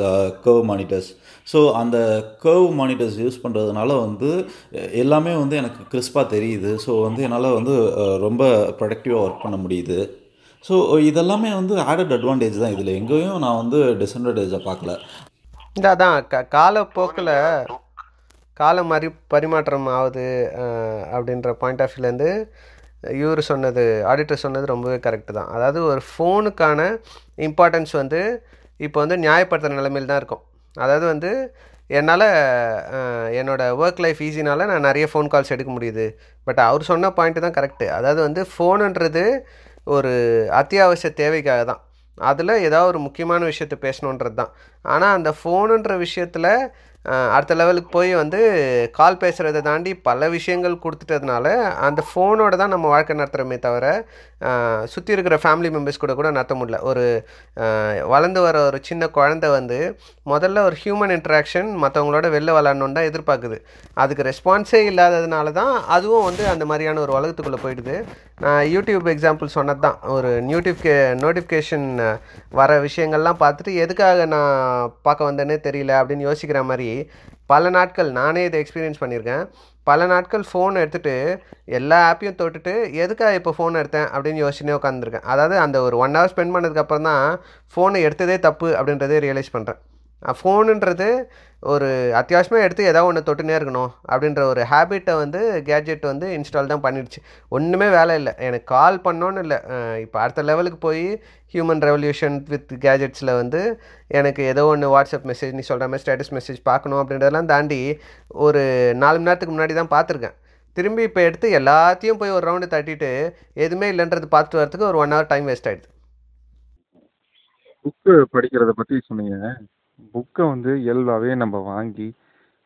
curve monitors so அந்த கர்வ் மானிட்டர்ஸ் யூஸ் பண்ணுறதுனால வந்து எல்லாமே வந்து எனக்கு கிறிஸ்பாக தெரியுது. ஸோ வந்து என்னால் வந்து ரொம்ப ப்ரொடக்டிவாக ஒர்க் பண்ண முடியுது. ஸோ இதெல்லாமே வந்து ஆடட் அட்வான்டேஜ் தான் இதில். எங்கேயும் நான் வந்து டிஸ்அட்வான்டேஜை பார்க்கல. இந்த அதான் க காலப்போக்கில் காலம் மறி பரிமாற்றம் ஆகுது அப்படின்ற பாயிண்ட் ஆஃப் வியூலேருந்து இவர் சொன்னது ஆடிட்டர் சொன்னது ரொம்பவே கரெக்டு தான். அதாவது ஒரு ஃபோனுக்கான இம்பார்ட்டன்ஸ் வந்து இப்போ வந்து நியாயப்படுத்துகிற நிலைமையில் தான் இருக்கும். அதாவது வந்து என்னால் என்னோடய ஒர்க் லைஃப் ஈஸினால் நான் நிறைய ஃபோன் கால்ஸ் எடுக்க முடியுது. பட் அவர் சொன்ன பாயிண்ட்டு தான் கரெக்டு அதாவது வந்து ஃபோனுன்றது ஒரு அத்தியாவசிய தேவைக்காக தான். அதில் ஏதாவது ஒரு முக்கியமான விஷயத்த பேசணுன்றது தான். ஆனால் அந்த ஃபோனுன்ற விஷயத்தில் அடுத்த லெவலுக்கு போய் வந்து கால் பேசுகிறத தாண்டி பல விஷயங்கள் கொடுத்துட்டதுனால அந்த ஃபோனோட தான் நம்ம வாழ்க்கை நடத்துகிறோமே தவிர சுற்றி இருக்கிற ஃபேமிலி மெம்பர்ஸ் கூட கூட நடத்த முடியல. ஒரு வளர்ந்து வர ஒரு சின்ன குழந்தை வந்து முதல்ல ஒரு ஹியூமன் இன்ட்ராக்ஷன் மற்றவங்களோட வெளில விளாட்ணுன்னு தான் எதிர்பார்க்குது. அதுக்கு ரெஸ்பான்ஸே இல்லாததுனால தான் அதுவும் வந்து அந்த மாதிரியான ஒரு உலகத்துக்குள்ளே போயிடுது. நான் யூடியூப் எக்ஸாம்பிள் சொன்னது தான். ஒரு நியூட்டிஃபிகே நோட்டிஃபிகேஷன் வர விஷயங்கள்லாம் பார்த்துட்டு எதுக்காக நான் பார்க்க வந்தேனே தெரியல அப்படின்னு யோசிக்கிற மாதிரி பல நாட்கள் நானே இதை எக்ஸ்பீரியன்ஸ் பண்ணியிருக்கேன். பல நாட்கள் ஃபோன் எடுத்துகிட்டு எல்லா ஆப்பையும் தொட்டுட்டு எதுக்காக இப்போ ஃபோன் எடுத்தேன்? அப்படின்னு யோசனையே உட்காந்துருக்கேன் அதாவது அந்த ஒரு ஒன் ஹவர் ஸ்பெண்ட் பண்ணதுக்கப்புறம் தான் ஃபோனை எடுத்ததே தப்பு அப்படின்றதே ரியலைஸ் பண்ணுறேன் ஃபோனுன்றது ஒரு அத்தியாவசியமாக எடுத்து ஏதாவது ஒன்று தொட்டுனே இருக்கணும் அப்படின்ற ஒரு ஹேபிட்டை வந்து கேட்ஜெட் வந்து இன்ஸ்டால் தான் பண்ணிடுச்சு. ஒன்றுமே வேலை இல்லை. எனக்கு கால் பண்ணோன்னு இல்லை. இப்போ அடுத்த லெவலுக்கு போய் ஹியூமன் ரெவல்யூஷன் வித் கேஜெட்ஸில் வந்து எனக்கு ஏதோ ஒன்று வாட்ஸ்அப் மெசேஜ் நீ சொல்கிற மாதிரி ஸ்டேட்டஸ் மெசேஜ் பார்க்கணும் அப்படின்றதெல்லாம் தாண்டி ஒரு நாலு மணி நேரத்துக்கு முன்னாடி தான் பார்த்துருக்கேன். திரும்பி இப்போ எடுத்து எல்லாத்தையும் போய் ஒரு ரவுண்டு தட்டிட்டு எதுவுமே இல்லைன்றது பார்த்துட்டு வரதுக்கு ஒரு ஒன் ஹவர் டைம் வேஸ்ட் ஆகிடுது புக்கு படிக்கிறத பற்றி சொன்னீங்க. புக்கை வந்து இயல்பாகவே நம்ம வாங்கி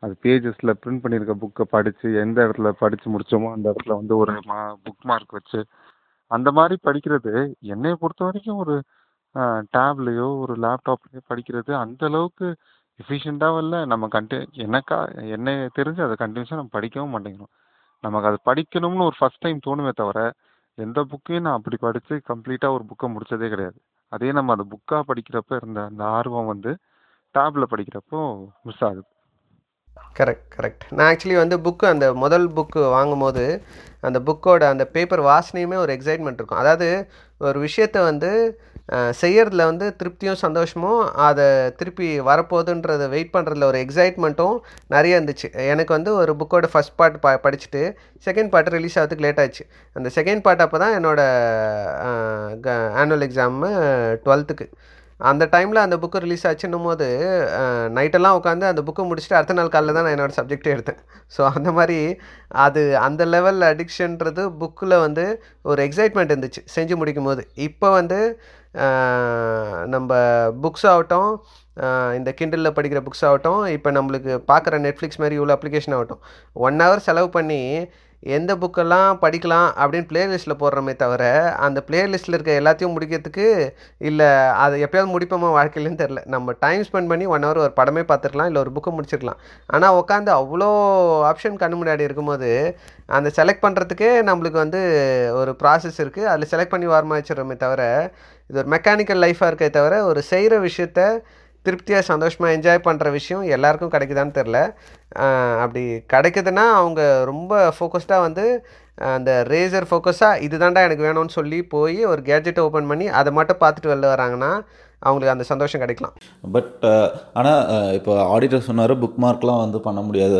அது பேஜஸில் பிரிண்ட் பண்ணியிருக்க புக்கை படித்து எந்த இடத்துல படித்து முடித்தோமோ அந்த இடத்துல வந்து ஒரு மா புக் மார்க் வச்சு அந்த மாதிரி படிக்கிறது என்னைய பொறுத்த வரைக்கும் ஒரு டேப்லேயோ ஒரு லேப்டாப்லேயோ படிக்கிறது அந்த அளவுக்கு எஃபிஷியண்ட்டாகவும் இல்லை. நம்ம கண்டி எனக்கா என்னை தெரிஞ்சு அதை கண்டினியூஸாக நம்ம படிக்கவும் மாட்டேங்கிறோம். நமக்கு அது படிக்கணும்னு ஒரு ஃபஸ்ட் டைம் தோணுமே தவிர எந்த புக்கையும் நான் அப்படி படித்து கம்ப்ளீட்டாக ஒரு புக்கை முடித்ததே கிடையாது. அதே நம்ம அந்த புக்காக படிக்கிறப்ப இருந்த அந்த ஆர்வம் வந்து டேப்பில் படிக்கிறப்போ மிஸ் ஆகுது. கரெக்ட் கரெக்ட் நான் ஆக்சுவலி வந்து புக்கு அந்த முதல் புக்கு வாங்கும்போது அந்த புக்கோட அந்த பேப்பர் வாசனையுமே ஒரு எக்ஸைட்மெண்ட் இருக்கும். அதாவது ஒரு விஷயத்தை வந்து செய்யறதுல வந்து திருப்தியும் சந்தோஷமும் அதை திருப்பி வரப்போகுதுன்றத வெயிட் பண்ணுறதுல ஒரு எக்ஸைட்மெண்ட்டும் நிறைய இருந்துச்சு. எனக்கு வந்து ஒரு புக்கோட ஃபஸ்ட் பார்ட் ப படிச்சுட்டு செகண்ட் பார்ட் ரிலீஸ் ஆகிறதுக்கு லேட் ஆச்சு. அந்த செகண்ட் பார்ட் அப்போ தான் என்னோடய ஆனுவல் எக்ஸாமு டுவெல்த்துக்கு அந்த டைமில் அந்த புக்கு ரிலீஸ் ஆச்சுன்னும் போது நைட்டெல்லாம் உட்காந்து அந்த புக்கை முடிச்சுட்டு அடுத்த நாள் காலையில் தான் நான் என்னோடய சப்ஜெக்டே எடுத்தேன். ஸோ அந்த மாதிரி அது அந்த லெவல் அடிக்ஷன்றது புக்கில் வந்து ஒரு எக்ஸைட்மெண்ட் இருந்துச்சு செஞ்சு முடிக்கும் போது இப்போ வந்து நம்ம புக்ஸ் ஆகட்டும் இந்த கிண்டலில் படிக்கிற புக்ஸ் ஆகட்டும் இப்போ நம்மளுக்கு பார்க்குற நெட்ஃப்ளிக்ஸ் மாதிரி இவ்வளோ அப்ளிகேஷன் ஆகட்டும். ஒன் ஹவர் செலவு பண்ணி எந்த புக்கெல்லாம் படிக்கலாம் அப்படின்னு பிளேலிஸ்ட்டில் போடுறோமே தவிர அந்த பிளேலிஸ்ட்டில் இருக்க எல்லாத்தையும் முடிக்கிறதுக்கு இல்லை அதை எப்போயாவது முடிப்போமா வாழ்க்கையிலன்னு தெரில நம்ம டைம் ஸ்பெண்ட் பண்ணி ஒன் ஹவர் ஒரு படமே பார்த்துருக்கலாம் இல்லை ஒரு புக்கை முடிச்சிருக்கலாம். ஆனால் உட்காந்து அவ்வளோ ஆப்ஷன் கண்ணு முன்னாடி இருக்கும்போது அந்த செலக்ட் பண்ணுறதுக்கே நம்மளுக்கு வந்து ஒரு ப்ராசஸ் இருக்குது அதில் செலக்ட் பண்ணி வாரமாக வச்சிடறோமே தவிர இது ஒரு மெக்கானிக்கல் லைஃபாக இருக்கே தவிர ஒரு செய்கிற விஷயத்த திருப்தியாக சந்தோஷமாக என்ஜாய் பண்ணுற விஷயம் எல்லாருக்கும் கிடைக்குதான்னு தெரில அப்படி கிடைக்குதுன்னா அவங்க ரொம்ப ஃபோக்கஸ்டாக வந்து அந்த ரேசர் ஃபோக்கஸாக இது தாண்டா எனக்கு வேணும்னு சொல்லி போய் ஒரு கேட்ஜெட்டை ஓப்பன் பண்ணி அதை மட்டும் பார்த்துட்டு வெளில வராங்கன்னா அவங்களுக்கு அந்த சந்தோஷம் கிடைக்கலாம். பட் ஆனால் இப்போ ஆடிட்டர் சொன்னார் புக் மார்க்லாம் வந்து பண்ண முடியாது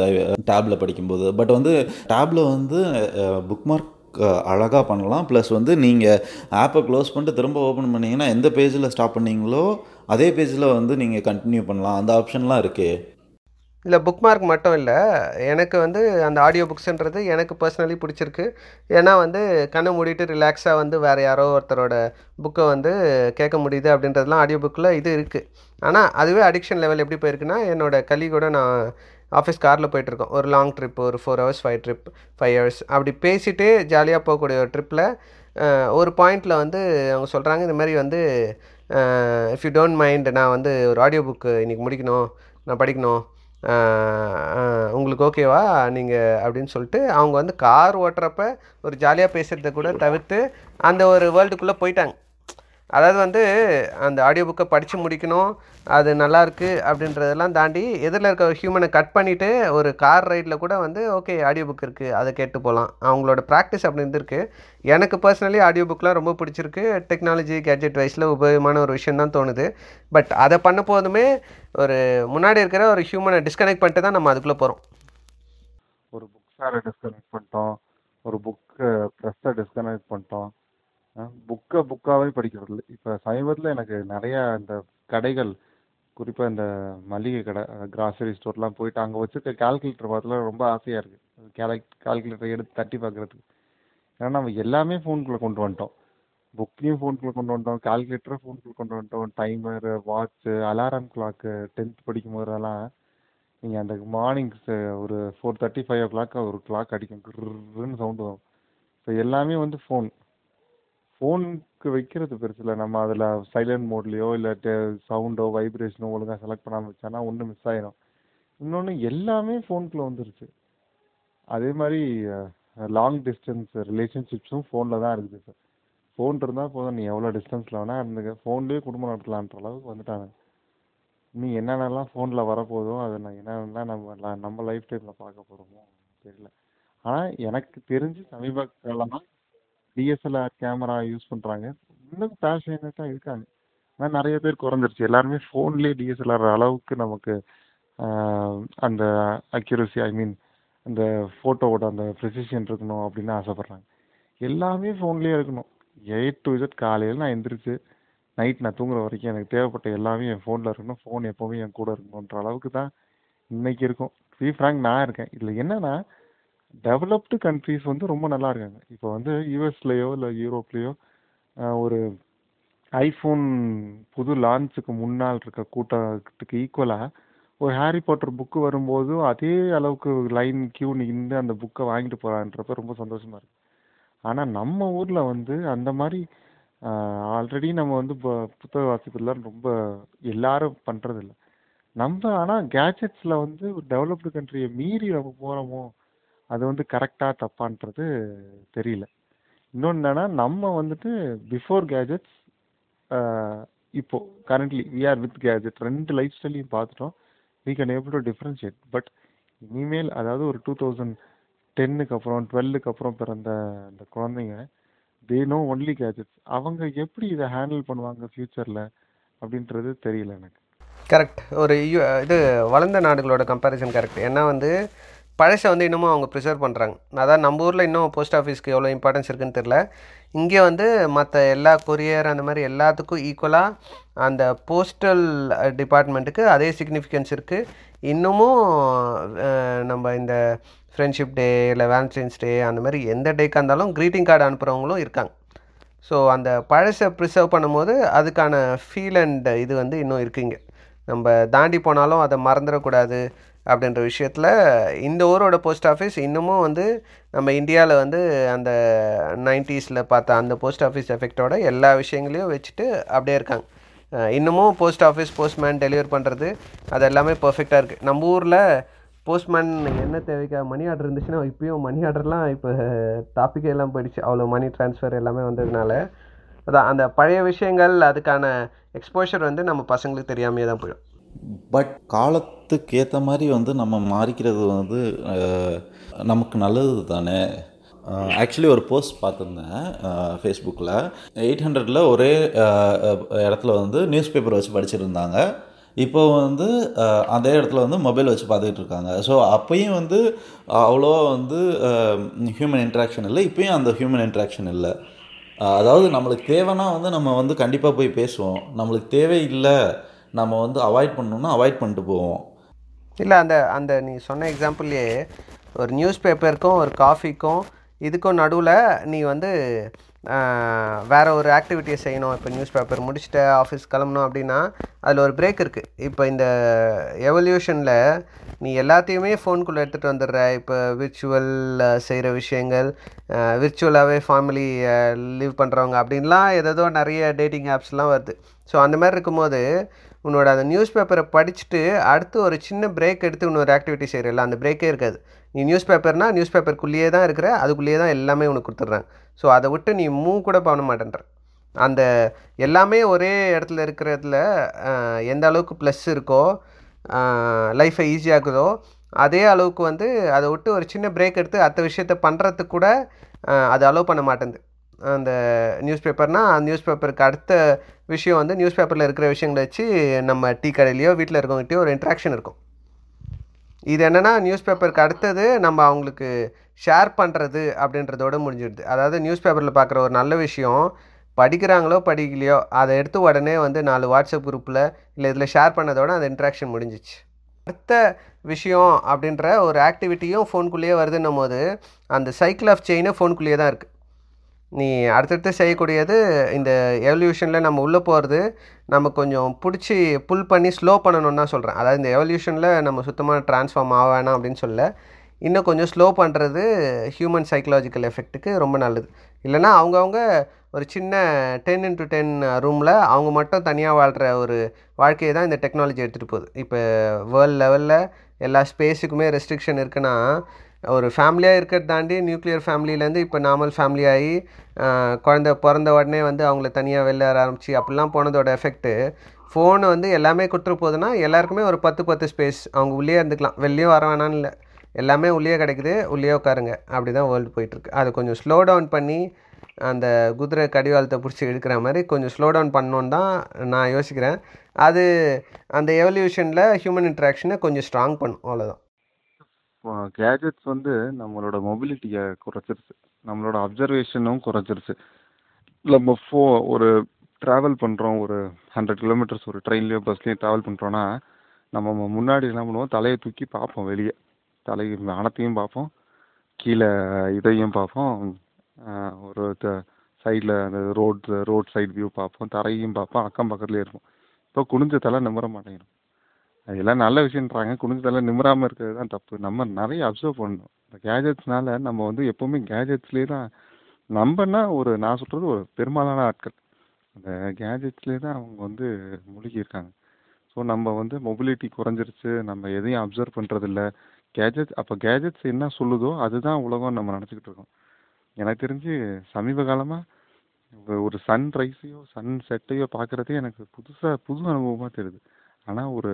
டேப்பில் படிக்கும்போது. பட் வந்து டேப்பில் வந்து புக் மார்க் அழகாக பண்ணலாம். ப்ளஸ் வந்து நீங்கள் ஆப்பை க்ளோஸ் பண்ணிட்டு திரும்ப ஓப்பன் பண்ணிங்கன்னா எந்த பேஜில் ஸ்டாப் பண்ணீங்களோ அதே பேஜில் வந்து நீங்கள் கண்டினியூ பண்ணலாம். அந்த ஆப்ஷன்லாம் இருக்கே. இல்லை புக் மார்க் மட்டும் இல்லை. எனக்கு வந்து அந்த ஆடியோ புக்ஸுன்றது எனக்கு பர்சனலி பிடிச்சிருக்கு. ஏன்னா வந்து கண்ணை மூடிட்டு ரிலாக்ஸாக வந்து வேறு யாரோ ஒருத்தரோட புக்கை வந்து கேட்க முடியுது அப்படின்றதுலாம் ஆடியோ புக்கில் இது இருக்குது ஆனால் அதுவே அடிக்ஷன் லெவல் எப்படி போயிருக்குன்னா என்னோடய கூட நான் ஆஃபீஸ் காரில் போயிட்டுருக்கோம் ஒரு லாங் ட்ரிப் ஒரு four hours five trip five hours அப்படி பேசிகிட்டே ஜாலியாக போகக்கூடிய ஒரு ட்ரிப்பில் ஒரு பாயிண்டில் வந்து அவங்க சொல்கிறாங்க இந்த மாதிரி வந்து இஃப் யூ டோன்ட் மைண்ட் நான் வந்து ஒரு ஆடியோ புக்கு இன்றைக்கி முடிக்கணும் நான் படிக்கணும். உங்களுக்கு ஓகேவா நீங்கள் அப்படின்னு சொல்லிட்டு அவங்க வந்து கார் ஓட்டுறப்ப ஒரு ஜாலியாக பேசுகிறத கூட தவிர்த்து அந்த ஒரு வேர்ல்டுக்குள்ளே போயிட்டாங்க. அதாவது வந்து அந்த ஆடியோ புக்கை படித்து முடிக்கணும் அது நல்லாயிருக்கு அப்படின்றதெல்லாம் தாண்டி எதிரில் இருக்க ஹியூமனை கட் பண்ணிவிட்டு ஒரு கார் ரைடில் கூட வந்து ஓகே ஆடியோ புக் இருக்குது அதை கேட்டு போகலாம் அவங்களோட ப்ராக்டிஸ் அப்படி இருந்திருக்கு. எனக்கு பர்சனலி ஆடியோ புக்லாம் ரொம்ப பிடிச்சிருக்கு. டெக்னாலஜி கேட்ஜெட் வைஸில் உபயோகமான ஒரு விஷயம் தான் தோணுது. பட் அதை பண்ண போதுமே ஒரு முன்னாடி இருக்கிற ஒரு ஹியூமனை டிஸ்கனெக்ட் பண்ணிட்டு தான் நம்ம அதுக்குள்ளே போகிறோம் ஒரு புக் டிஸ்கனெக்ட் பண்ணிட்டோம். ஒரு புக்கு ப்ரெஸ்ஸை டிஸ்கனெக்ட் பண்ணிட்டோம். புக்கை புக்காகவே படிக்கிறது இல்லை. இப்போ சமீபத்தில் எனக்கு நிறையா இந்த கடைகள் குறிப்பாக இந்த மளிகை கடை கிராசரி ஸ்டோர்லாம் போயிட்டு அங்கே வச்சுருக்க கால்குலேட்டர் பார்த்துல ரொம்ப ஆசையாக இருக்குது கேலக் கால்குலேட்டர் எடுத்து தட்டி பார்க்குறதுக்கு. ஏன்னா நம்ம எல்லாமே ஃபோனுக்குள்ளே கொண்டு வந்துட்டோம். புக்கையும் ஃபோனுக்குள்ளே கொண்டு வந்துட்டோம். கால்குலேட்டரை ஃபோனுக்குள்ளே கொண்டு வந்துட்டோம். Timer watch alarm clock tenth படிக்கும் போதெல்லாம் நீங்கள் அந்த மார்னிங் ஒரு four thirty five o'clock ஒரு கிளாக் அடிக்கும். கிருன்னு சவுண்டு வரும். ஸோ எல்லாமே வந்து ஃபோன் ஃபோனுக்கு வைக்கிறது பெருசு இல்லை. நம்ம அதில் சைலண்ட் மோட்லேயோ இல்லை சவுண்டோ வைப்ரேஷனோ ஒழுங்காக செலக்ட் பண்ணாமல் வச்சானா ஒன்று மிஸ் ஆயிடும் இன்னொன்று எல்லாமே ஃபோனுக்குள்ளே வந்துருச்சு. அதே மாதிரி லாங் டிஸ்டன்ஸ் ரிலேஷன்ஷிப்ஸும் ஃபோனில் தான் இருக்குது. சார் ஃபோன் இருந்தால் போதும். நீ எவ்வளோ டிஸ்டன்ஸில் வேணால் இருந்துக்க. ஃபோன்லேயே குடும்பம் நடத்தலான்ற அளவுக்கு வந்துட்டாங்க. நீ என்னென்னலாம் ஃபோனில் வரப்போதோ அதை நான் என்னென்ன நம்ம நம்ம லைஃப் டைமில் பார்க்க போகிறோமோ தெரியல. ஆனால் எனக்கு தெரிஞ்சு சமீப காலமாக டிஎஸ்எல்ஆர் கேமரா யூஸ் பண்ணுறாங்க இன்னும் பேஷனேட்டாக இருக்காங்க. ஆனால் நிறைய பேர் குறைஞ்சிருச்சு. எல்லாருமே ஃபோன்லேயே டிஎஸ்எல்ஆர் அளவுக்கு நமக்கு அந்த அக்யூரசி ஐ மீன் அந்த ஃபோட்டோவோட அந்த ப்ரிசிஷன் இருக்கணும் அப்படின்னு ஆசைப்பட்றாங்க. எல்லாமே ஃபோன்லேயே இருக்கணும். எயிட் டு இசட் காலையில் நான் எந்திரிச்சு நைட் நான் தூங்குற வரைக்கும் எனக்கு தேவைப்பட்ட எல்லாமே என் ஃபோனில் இருக்கணும். ஃபோன் எப்போவுமே என் கூட இருக்கணுன்ற அளவுக்கு தான் இன்னைக்கு இருக்கும். ஃப்ரீ ஃப்ராங்க் நான் இருக்கேன். இதில் என்னன்னா டெவலப்டு கண்ட்ரீஸ் வந்து ரொம்ப நல்லா இருக்காங்க. இப்போ வந்து யூஎஸ்லேயோ இல்லை யூரோப்லேயோ ஒரு ஐஃபோன் புது லான்ச்சுக்கு முன்னால் இருக்க கூட்டத்துக்கு ஈக்குவலாக ஒரு ஹாரி பாட்டர் புக்கு வரும்போது அதே அளவுக்கு லைன் கியூ நின்று அந்த புக்கை வாங்கிட்டு போகிறான்றப்ப ரொம்ப சந்தோஷமாக இருக்கு. ஆனால் நம்ம ஊரில் வந்து அந்த மாதிரி ஆல்ரெடி நம்ம வந்து இப்போ புத்தக வாசிப்புலாம் ரொம்ப எல்லாரும் பண்ணுறதில்ல நம்ம ஆனால் கேஜெட்ஸில் வந்து ஒரு டெவலப்டு கண்ட்ரியை மீறி நம்ம போகிறோமோ அது வந்து கரெக்டாக தப்பான்றது தெரியல. இன்னொன்று என்னன்னா நம்ம வந்துட்டு பிஃபோர் கேஜெட்ஸ் இப்போ currently we are with gadget ரெண்டு லைஃப் ஸ்டைலையும் பார்த்துட்டோம். We can able to differentiate but இனிமேல் அதாவது ஒரு டூ தௌசண்ட் டென்னுக்கு அப்புறம் டுவெல்லுக்கு அப்புறம் பிறந்த அந்த குழந்தைங்க தே நோ ஒன்லி கேஜெட்ஸ் அவங்க எப்படி இதை ஹேண்டில் பண்ணுவாங்க ஃப்யூச்சரில் அப்படின்றது தெரியல எனக்கு. கரெக்ட் ஒரு இது வளர்ந்த நாடுகளோட கம்பேரிசன் கரெக்ட் ஏன்னா வந்து பழசை வந்து இன்னமும் அவங்க ப்ரிசர்வ் பண்ணுறாங்க அதான் நம்ம ஊரில் இன்னும் போஸ்ட் ஆஃபீஸ்க்கு எவ்வளோ இம்பார்ட்டன்ஸ் இருக்குன்னு தெரில இங்கே வந்து மற்ற எல்லா கொரியர் அந்த மாதிரி எல்லாத்துக்கும் ஈக்குவலாக அந்த போஸ்டல் டிபார்ட்மெண்ட்டுக்கு அதே சிக்னிஃபிகன்ஸ் இருக்குது இன்னமும் நம்ம இந்த ஃப்ரெண்ட்ஷிப் டே இல்லை வேலண்டைன்ஸ் டே அந்த மாதிரி எந்த டேக்காக இருந்தாலும் க்ரீட்டிங் கார்டு அனுப்புகிறவங்களும் இருக்காங்க. ஸோ அந்த பழசை ப்ரிசர்வ் பண்ணும்போது அதுக்கான ஃபீல் அண்ட் இது வந்து இன்னும் இருக்குங்க நம்ம தாண்டி போனாலும் அதை மறந்துடக்கூடாது. அப்படின்ற விஷயத்தில் இந்த ஊரோட போஸ்ட் ஆஃபீஸ் இன்னமும் வந்து நம்ம இந்தியாவில் வந்து அந்த நைன்ட்டீஸில் பார்த்த அந்த போஸ்ட் ஆஃபீஸ் எஃபெக்டோட எல்லா விஷயங்களையும் வச்சுட்டு அப்படியே இருக்காங்க. இன்னமும் போஸ்ட் ஆஃபீஸ் போஸ்ட்மேன் டெலிவர் பண்ணுறது அது எல்லாமே பர்ஃபெக்டாக இருக்குது நம்ம ஊரில் போஸ்ட்மேன் என்ன தேவைக்கா மணி ஆர்டர் இருந்துச்சுன்னா இப்போயும் மணி ஆர்டர்லாம் இப்போ டாப்பிக்கே எல்லாம் போயிடுச்சு. அவ்வளோ மணி ட்ரான்ஸ்ஃபர் எல்லாமே வந்ததுனால. அதான் அந்த பழைய விஷயங்கள் அதுக்கான எக்ஸ்போஷர் வந்து நம்ம பசங்களுக்கு தெரியாமையே தான் போயிடும். பட் காலத்துக்கு ஏற்ற மாதிரி வந்து நம்ம மாறிக்கிறது வந்து நமக்கு நல்லது தானே? ஆக்சுவலி ஒரு போஸ்ட் பார்த்துருந்தேன் ஃபேஸ்புக்கில் எயிட் ஹண்ட்ரடில் ஒரே இடத்துல வந்து நியூஸ் பேப்பர் வச்சு படிச்சிருந்தாங்க. இப்போ வந்து அதே இடத்துல வந்து மொபைல் வச்சு பார்த்துக்கிட்டு இருக்காங்க. ஸோ அப்போயும் வந்து அவ்வளோவா வந்து ஹியூமன் இன்ட்ராக்ஷன் இல்லை. இப்போயும் அந்த ஹியூமன் இன்ட்ராக்ஷன் இல்லை. அதாவது நம்மளுக்கு தேவைன்னா வந்து நம்ம வந்து கண்டிப்பாக போய் பேசுவோம். நம்மளுக்கு தேவை இல்லை நம்ம வந்து அவாய்ட் பண்ணணும்னா அவாய்ட் பண்ணிட்டு போவோம். இல்லை அந்த அந்த நீ சொன்ன எக்ஸாம்பிள்லேயே ஒரு நியூஸ் பேப்பருக்கும் ஒரு காஃபிக்கும் இதுக்கும் நடுவில் நீ வந்து வேறு ஒரு ஆக்டிவிட்டியை செய்யணும். இப்போ நியூஸ் பேப்பர் முடிச்சுட்டு ஆஃபீஸ் கிளம்பணும் அப்படின்னா அதில் ஒரு பிரேக் இருக்குது இப்போ இந்த எவல்யூஷனில் நீ எல்லாத்தையுமே ஃபோனுக்குள்ளே எடுத்துகிட்டு வந்துடுற. இப்போ விர்ச்சுவல் செய்கிற விஷயங்கள் விர்ச்சுவலாகவே ஃபேமிலி லீவ் பண்ணுறவங்க அப்படின்லாம் ஏதேதோ நிறைய டேட்டிங் ஆப்ஸ்லாம் வருது. ஸோ அந்த மாதிரி இருக்கும்போது உன்னோட அந்த நியூஸ் பேப்பரை படிச்சுட்டு அடுத்து ஒரு சின்ன பிரேக் எடுத்து இன்னொரு ஆக்டிவிட்டி செய்கிறல அந்த பிரேக்கே இருக்காது. நீ நியூஸ் பேப்பர்னால் நியூஸ் பேப்பருக்குள்ளேயே தான் இருக்கிற அதுக்குள்ளேயே தான் எல்லாமே உனக்கு கொடுத்துட்றாங்க ஸோ அதை விட்டு நீ மூவ் கூட பண்ண மாட்டேன்ற. அந்த எல்லாமே ஒரே இடத்துல இருக்கிறதுல எந்த அளவுக்கு ப்ளஸ் இருக்கோ லைஃப்பை ஈஸியாக்குதோ அதே அளவுக்கு வந்து அதை விட்டு ஒரு சின்ன பிரேக் எடுத்து அடுத்த விஷயத்த பண்ணுறதுக்கு கூட அது அலோவ் பண்ண மாட்டேங்குது அந்த நியூஸ் பேப்பர்னால் அந்த நியூஸ் பேப்பருக்கு அடுத்த விஷயம் வந்து நியூஸ் பேப்பரில் இருக்கிற விஷயங்களை வச்சு நம்ம டீ கடையிலையோ வீட்டில் இருக்கவங்ககிட்டயோ ஒரு இன்ட்ராக்ஷன் இருக்கும். இது என்னென்னா நியூஸ் பேப்பருக்கு அடுத்தது நம்ம அவங்களுக்கு ஷேர் பண்ணுறது அப்படின்றதோட முடிஞ்சிடுது. அதாவது நியூஸ் பேப்பரில் பார்க்குற ஒரு நல்ல விஷயம் படிக்கிறாங்களோ படிக்கலையோ அதை எடுத்து உடனே வந்து நாலு வாட்ஸ்அப் குரூப்பில் இல்லை இதில் ஷேர் பண்ணதோட அந்த இன்ட்ராக்ஷன் முடிஞ்சிச்சு. அடுத்த விஷயம் அப்படின்ற ஒரு ஆக்டிவிட்டியும் ஃபோனுக்குள்ளேயே வருதுன்னும் போது அந்த சைக்கிள் ஆஃப் செயினே ஃபோனுக்குள்ளேயே தான் இருக்குது நீ அடுத்தடுத்து செய்யக்கூடியது இந்த எவல்யூஷனில் நம்ம உள்ளே போகிறது நம்ம கொஞ்சம் பிடிச்சி புல் பண்ணி ஸ்லோ பண்ணணும்னு தான் சொல்கிறேன் அதாவது இந்த எவல்யூஷனில் நம்ம சுத்தமாக ட்ரான்ஸ்ஃபார்ம் ஆக வேணாம் அப்படின்னு சொல்ல இன்னும் கொஞ்சம் ஸ்லோ பண்ணுறது ஹியூமன் சைக்கலாஜிக்கல் எஃபெக்ட்டுக்கு ரொம்ப நல்லது. இல்லைன்னா அவங்கவுங்க ஒரு சின்ன டென் இன்ட்டு டென் ரூமில் அவங்க மட்டும் தனியாக வாழ்கிற ஒரு வாழ்க்கையை தான் இந்த டெக்னாலஜி எடுத்துகிட்டு போகுது. இப்போ வேர்ல்ட் லெவலில் எல்லா ஸ்பேஸுக்குமே ரெஸ்ட்ரிக்ஷன் இருக்குன்னா ஒரு ஃபேமிலியாக இருக்கிறத தாண்டி நியூக்ளியர் ஃபேமிலியிலேருந்து இப்போ நார்மல் ஃபேமிலி ஆகி குழந்த பிறந்த உடனே வந்து அவங்கள தனியாக வெளில வர ஆரம்பிச்சு அப்படிலாம் போனதோட எஃபெக்ட்டு ஃபோனை வந்து எல்லாமே கொடுத்துட்டு போகுதுன்னா எல்லாருக்குமே ஒரு பத்து பத்து ஸ்பேஸ் அவங்க உள்ளே இருந்துக்கலாம். வெளியே வர வேணான்னு இல்லை. எல்லாமே உள்ளே கிடைக்குது. உள்ளே உட்காருங்க. அப்படி தான் வேர்ல்டு போயிட்டுருக்கு. அது கொஞ்சம் ஸ்லோ டவுன் பண்ணி அந்த குதிரை கடிவாளத்தை பிடிச்சி இழுக்கிற மாதிரி கொஞ்சம் ஸ்லோ டவுன் பண்ணணுன்னு தான் நான் யோசிக்கிறேன். அது அந்த எவல்யூஷனில் ஹியூமன் இன்ட்ராக்ஷனை கொஞ்சம் ஸ்ட்ராங் பண்ணும். அவ்வளோதான் கேஜெட்ஸ் வந்து நம்மளோட மொபிலிட்டியை குறைச்சிருச்சு. நம்மளோட அப்சர்வேஷனும் குறைச்சிருச்சு. நம்ம ஃபோ ஒரு ட்ராவல் பண்ணுறோம் ஒரு ஹண்ட்ரட் கிலோமீட்டர்ஸ் ஒரு ட்ரெயின்லேயோ பஸ்லேயோ ட்ராவல் பண்ணுறோன்னா நம்ம முன்னாடி என்ன பண்ணுவோம்? தலையை தூக்கி பார்ப்போம் வெளியே. தலை வானத்தையும் பார்ப்போம். கீழே இதையும் பார்ப்போம். ஒரு சைடில் அந்த ரோட் ரோட் சைட் வியூ பார்ப்போம். தரையும் பார்ப்போம். அக்கம் பக்கத்துலேயே இருப்போம். இப்போ குனிஞ்ச தலை நிமிர மாட்டேங்கிறோம் எல்லாம் நல்ல விஷயன்றாங்க குனிஞ்ச நிமிராமல் இருக்கிறது தான் தப்பு. நம்ம நிறைய அப்சர்வ் பண்ணணும். இந்த கேஜெட்ஸ்னால நம்ம வந்து எப்போவுமே கேஜெட்ஸ்லேயே தான் நம்பன்னா ஒரு நான் சொல்கிறது ஒரு பெரும்பாலான ஆட்கள். அந்த கேஜெட்ஸ்லேயே தான் அவங்க வந்து மூழ்கி இருக்காங்க ஸோ நம்ம வந்து மொபிலிட்டி குறைஞ்சிருச்சு. நம்ம எதையும் அப்சர்வ் பண்ணுறதில்ல கேஜெட் அப்போ கேஜெட்ஸ் என்ன சொல்லுதோ அதுதான் உலகம் நம்ம நினச்சிக்கிட்டு இருக்கோம். எனக்கு தெரிஞ்சு சமீப காலமாக ஒரு சன் ரைஸையோ சன் செட்டையோ பார்க்குறதே எனக்கு புதுசாக புது அனுபவமாக தெரியுது. ஆனால் ஒரு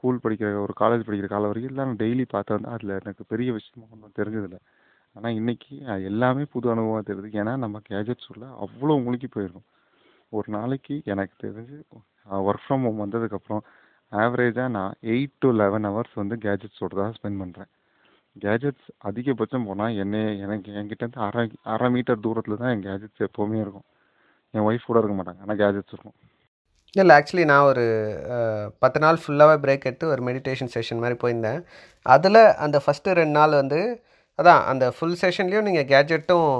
ஸ்கூல் படிக்கிற ஒரு காலேஜ் படிக்கிற காலம் வரைக்கும் எல்லாம் டெய்லி பார்த்து வந்தா அதில் எனக்கு பெரிய விஷயமா ஒன்றும் தெரிஞ்சதில்ல. ஆனால் இன்னைக்கு அது எல்லாமே புது அனுபவமாக தெரியுது. ஏன்னா நம்ம கேஜெட்ஸ் உள்ள அவ்வளோ முழுக்கி போயிருக்கோம் ஒரு நாளைக்கு எனக்கு தெரிஞ்சு ஒர்க் ஃப்ரம் ஹோம் வந்ததுக்கப்புறம் ஆவரேஜாக நான் எயிட் டு லெவன் ஹவர்ஸ் வந்து கேஜெட்ஸோட தான் ஸ்பெண்ட் பண்ணுறேன் கேஜெட்ஸ் அதிகபட்சம் போனால் என்னை எனக்கு என்கிட்டேருந்து அரை அரை மீட்டர் தூரத்தில் தான் என் கேஜெட்ஸ் எப்போவுமே இருக்கும். என் ஒய்ஃப் கூட இருக்க மாட்டாங்க ஆனால் கேஜெட்ஸ் இருக்கும். இல்லை ஆக்சுவலி நான் ஒரு பத்து நாள் ஃபுல்லாகவே பிரேக் எடுத்து ஒரு மெடிடேஷன் செஷன் மாதிரி போயிருந்தேன். அதில் அந்த ஃபஸ்ட்டு ரெண்டு நாள் வந்து அதான் அந்த ஃபுல் செஷன்லேயும் நீங்கள் கேட்ஜெட்டும்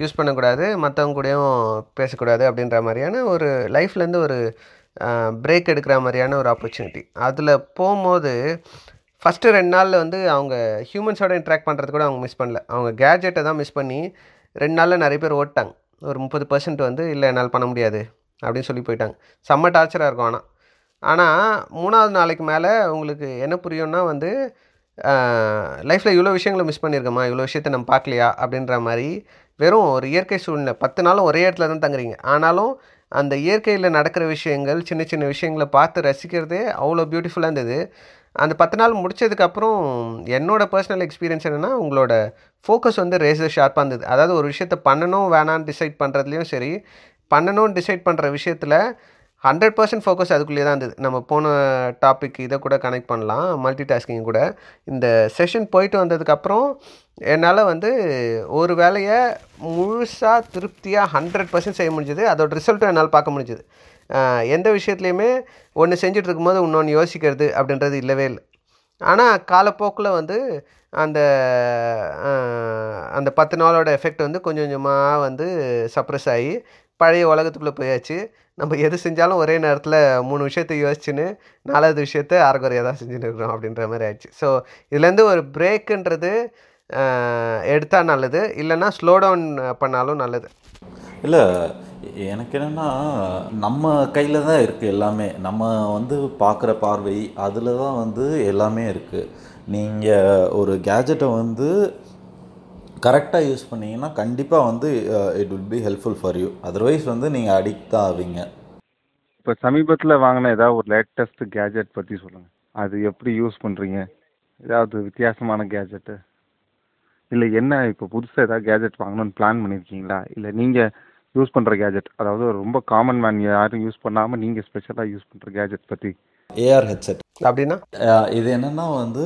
யூஸ் பண்ணக்கூடாது மற்றவங்க கூடயும் பேசக்கூடாது அப்படின்ற மாதிரியான ஒரு லைஃப்லேருந்து ஒரு பிரேக் எடுக்கிற மாதிரியான ஒரு ஆப்பர்ச்சுனிட்டி அதில் போகும்போது ஃபஸ்ட்டு ரெண்டு நாளில் வந்து அவங்க ஹியூமன்ஸோட இன்ட்ராக்ட் பண்ணுறது கூட அவங்க மிஸ் பண்ணல. அவங்க கேட்ஜெட்டை தான் மிஸ் பண்ணி ரெண்டு நாளில் நிறைய பேர் ஓட்டாங்க ஒரு முப்பது பர்சன்ட் வந்து இல்லை என்னால் பண்ண முடியாது. அப்படின்னு சொல்லி போயிட்டாங்க. செம்ம டார்ச்சராக இருக்கும் ஆனால் ஆனால் மூணாவது நாளைக்கு மேலே உங்களுக்கு என்ன புரியும்னா வந்து லைஃப்பில் இவ்வளோ விஷயங்களை மிஸ் பண்ணியிருக்கோமா இவ்வளோ விஷயத்த நம்ம பார்க்கலையா? அப்படின்ற மாதிரி வெறும் ஒரு இயற்கை சூழ்நிலை. பத்து நாளும் ஒரே இடத்துல தான் தங்குறீங்க. ஆனாலும் அந்த இயற்கையில் நடக்கிற விஷயங்கள் சின்ன சின்ன விஷயங்களை பார்த்து ரசிக்கிறதே அவ்வளோ பியூட்டிஃபுல்லாக இருந்தது. அந்த பத்து நாள் முடிச்சதுக்கப்புறம் என்னோட பர்சனல் எக்ஸ்பீரியன்ஸ் என்னென்னா உங்களோட ஃபோக்கஸ் வந்து ரேசர் ஷார்ப்பாக இருந்தது. அதாவது ஒரு விஷயத்த பண்ணணும் வேணான்னு டிசைட் பண்ணுறதுலையும் சரி பண்ணணும்னு டிசைட் பண்ணுற விஷயத்தில் ஹண்ட்ரட் பர்சன்ட் ஃபோக்கஸ் அதுக்குள்ளேயே தான் இருந்தது. நம்ம போன டாபிக் இதை கூட கனெக்ட் பண்ணலாம் மல்டி டாஸ்கிங் கூட. இந்த செஷன் போயிட்டு வந்ததுக்கப்புறம் என்னால் வந்து ஒரு வேலையை முழுசாக திருப்தியாக ஹண்ட்ரட் பர்சன்ட் செய்ய முடிஞ்சது. அதோட ரிசல்ட்டும் என்னால் பார்க்க முடிஞ்சது. எந்த விஷயத்துலையுமே ஒன்று செஞ்சுட்டு இருக்கும்போது இன்னொன்று யோசிக்கிறது அப்படின்றது இல்லவே இல்லை. ஆனால் காலப்போக்கில் வந்து அந்த அந்த பத்து நாளோட எஃபெக்ட் வந்து கொஞ்சம் கொஞ்சமாக வந்து சப்ரஸ் ஆகி பழைய உலகத்துக்குள்ளே போயாச்சு. நம்ம எது செஞ்சாலும் ஒரே நேரத்தில் மூணு விஷயத்தை யோசிச்சுன்னு நாலாவது விஷயத்த அரைக்குறையாக தான் செஞ்சுட்டு இருக்கிறோம் அப்படின்ற மாதிரி ஆயிடுச்சு. ஸோ இதுலேருந்து ஒரு பிரேக்குன்றது எடுத்தால் நல்லது. இல்லைன்னா ஸ்லோ டவுன் பண்ணாலும் நல்லது. இல்லை எனக்கு என்னென்னா நம்ம கையில் தான் இருக்குது எல்லாமே. நம்ம வந்து பார்க்குற பார்வை அதில் தான் வந்து எல்லாமே இருக்குது நீங்கள் ஒரு கேஜெட்டை வந்து கரெக்டாக யூஸ் பண்ணீங்கன்னா கண்டிப்பாக வந்து it will be helpful for you otherwise வந்து நீங்கள் அடிக்ட் தான் ஆவீங்க. இப்போ சமீபத்தில் வாங்கின ஏதாவது ஒரு லேட்டஸ்ட் கேஜெட் பற்றி சொல்லுங்கள் அது எப்படி யூஸ் பண்ணுறீங்க ஏதாவது வித்தியாசமான கேஜெட்டு இல்லை என்ன இப்போ புதுசாக ஏதாவது கேஜெட் வாங்கணும்னு பிளான் பண்ணியிருக்கீங்களா இல்லை நீங்கள் யூஸ் பண்ணுற கேஜெட் அதாவது ரொம்ப காமன் மேன் யாரும் யூஸ் பண்ணாமல் நீங்கள் ஸ்பெஷலாக யூஸ் பண்ணுற கேஜெட் பற்றி ஏஆர் ஹெட்செட் அப்படின்னா? இது என்னென்னா வந்து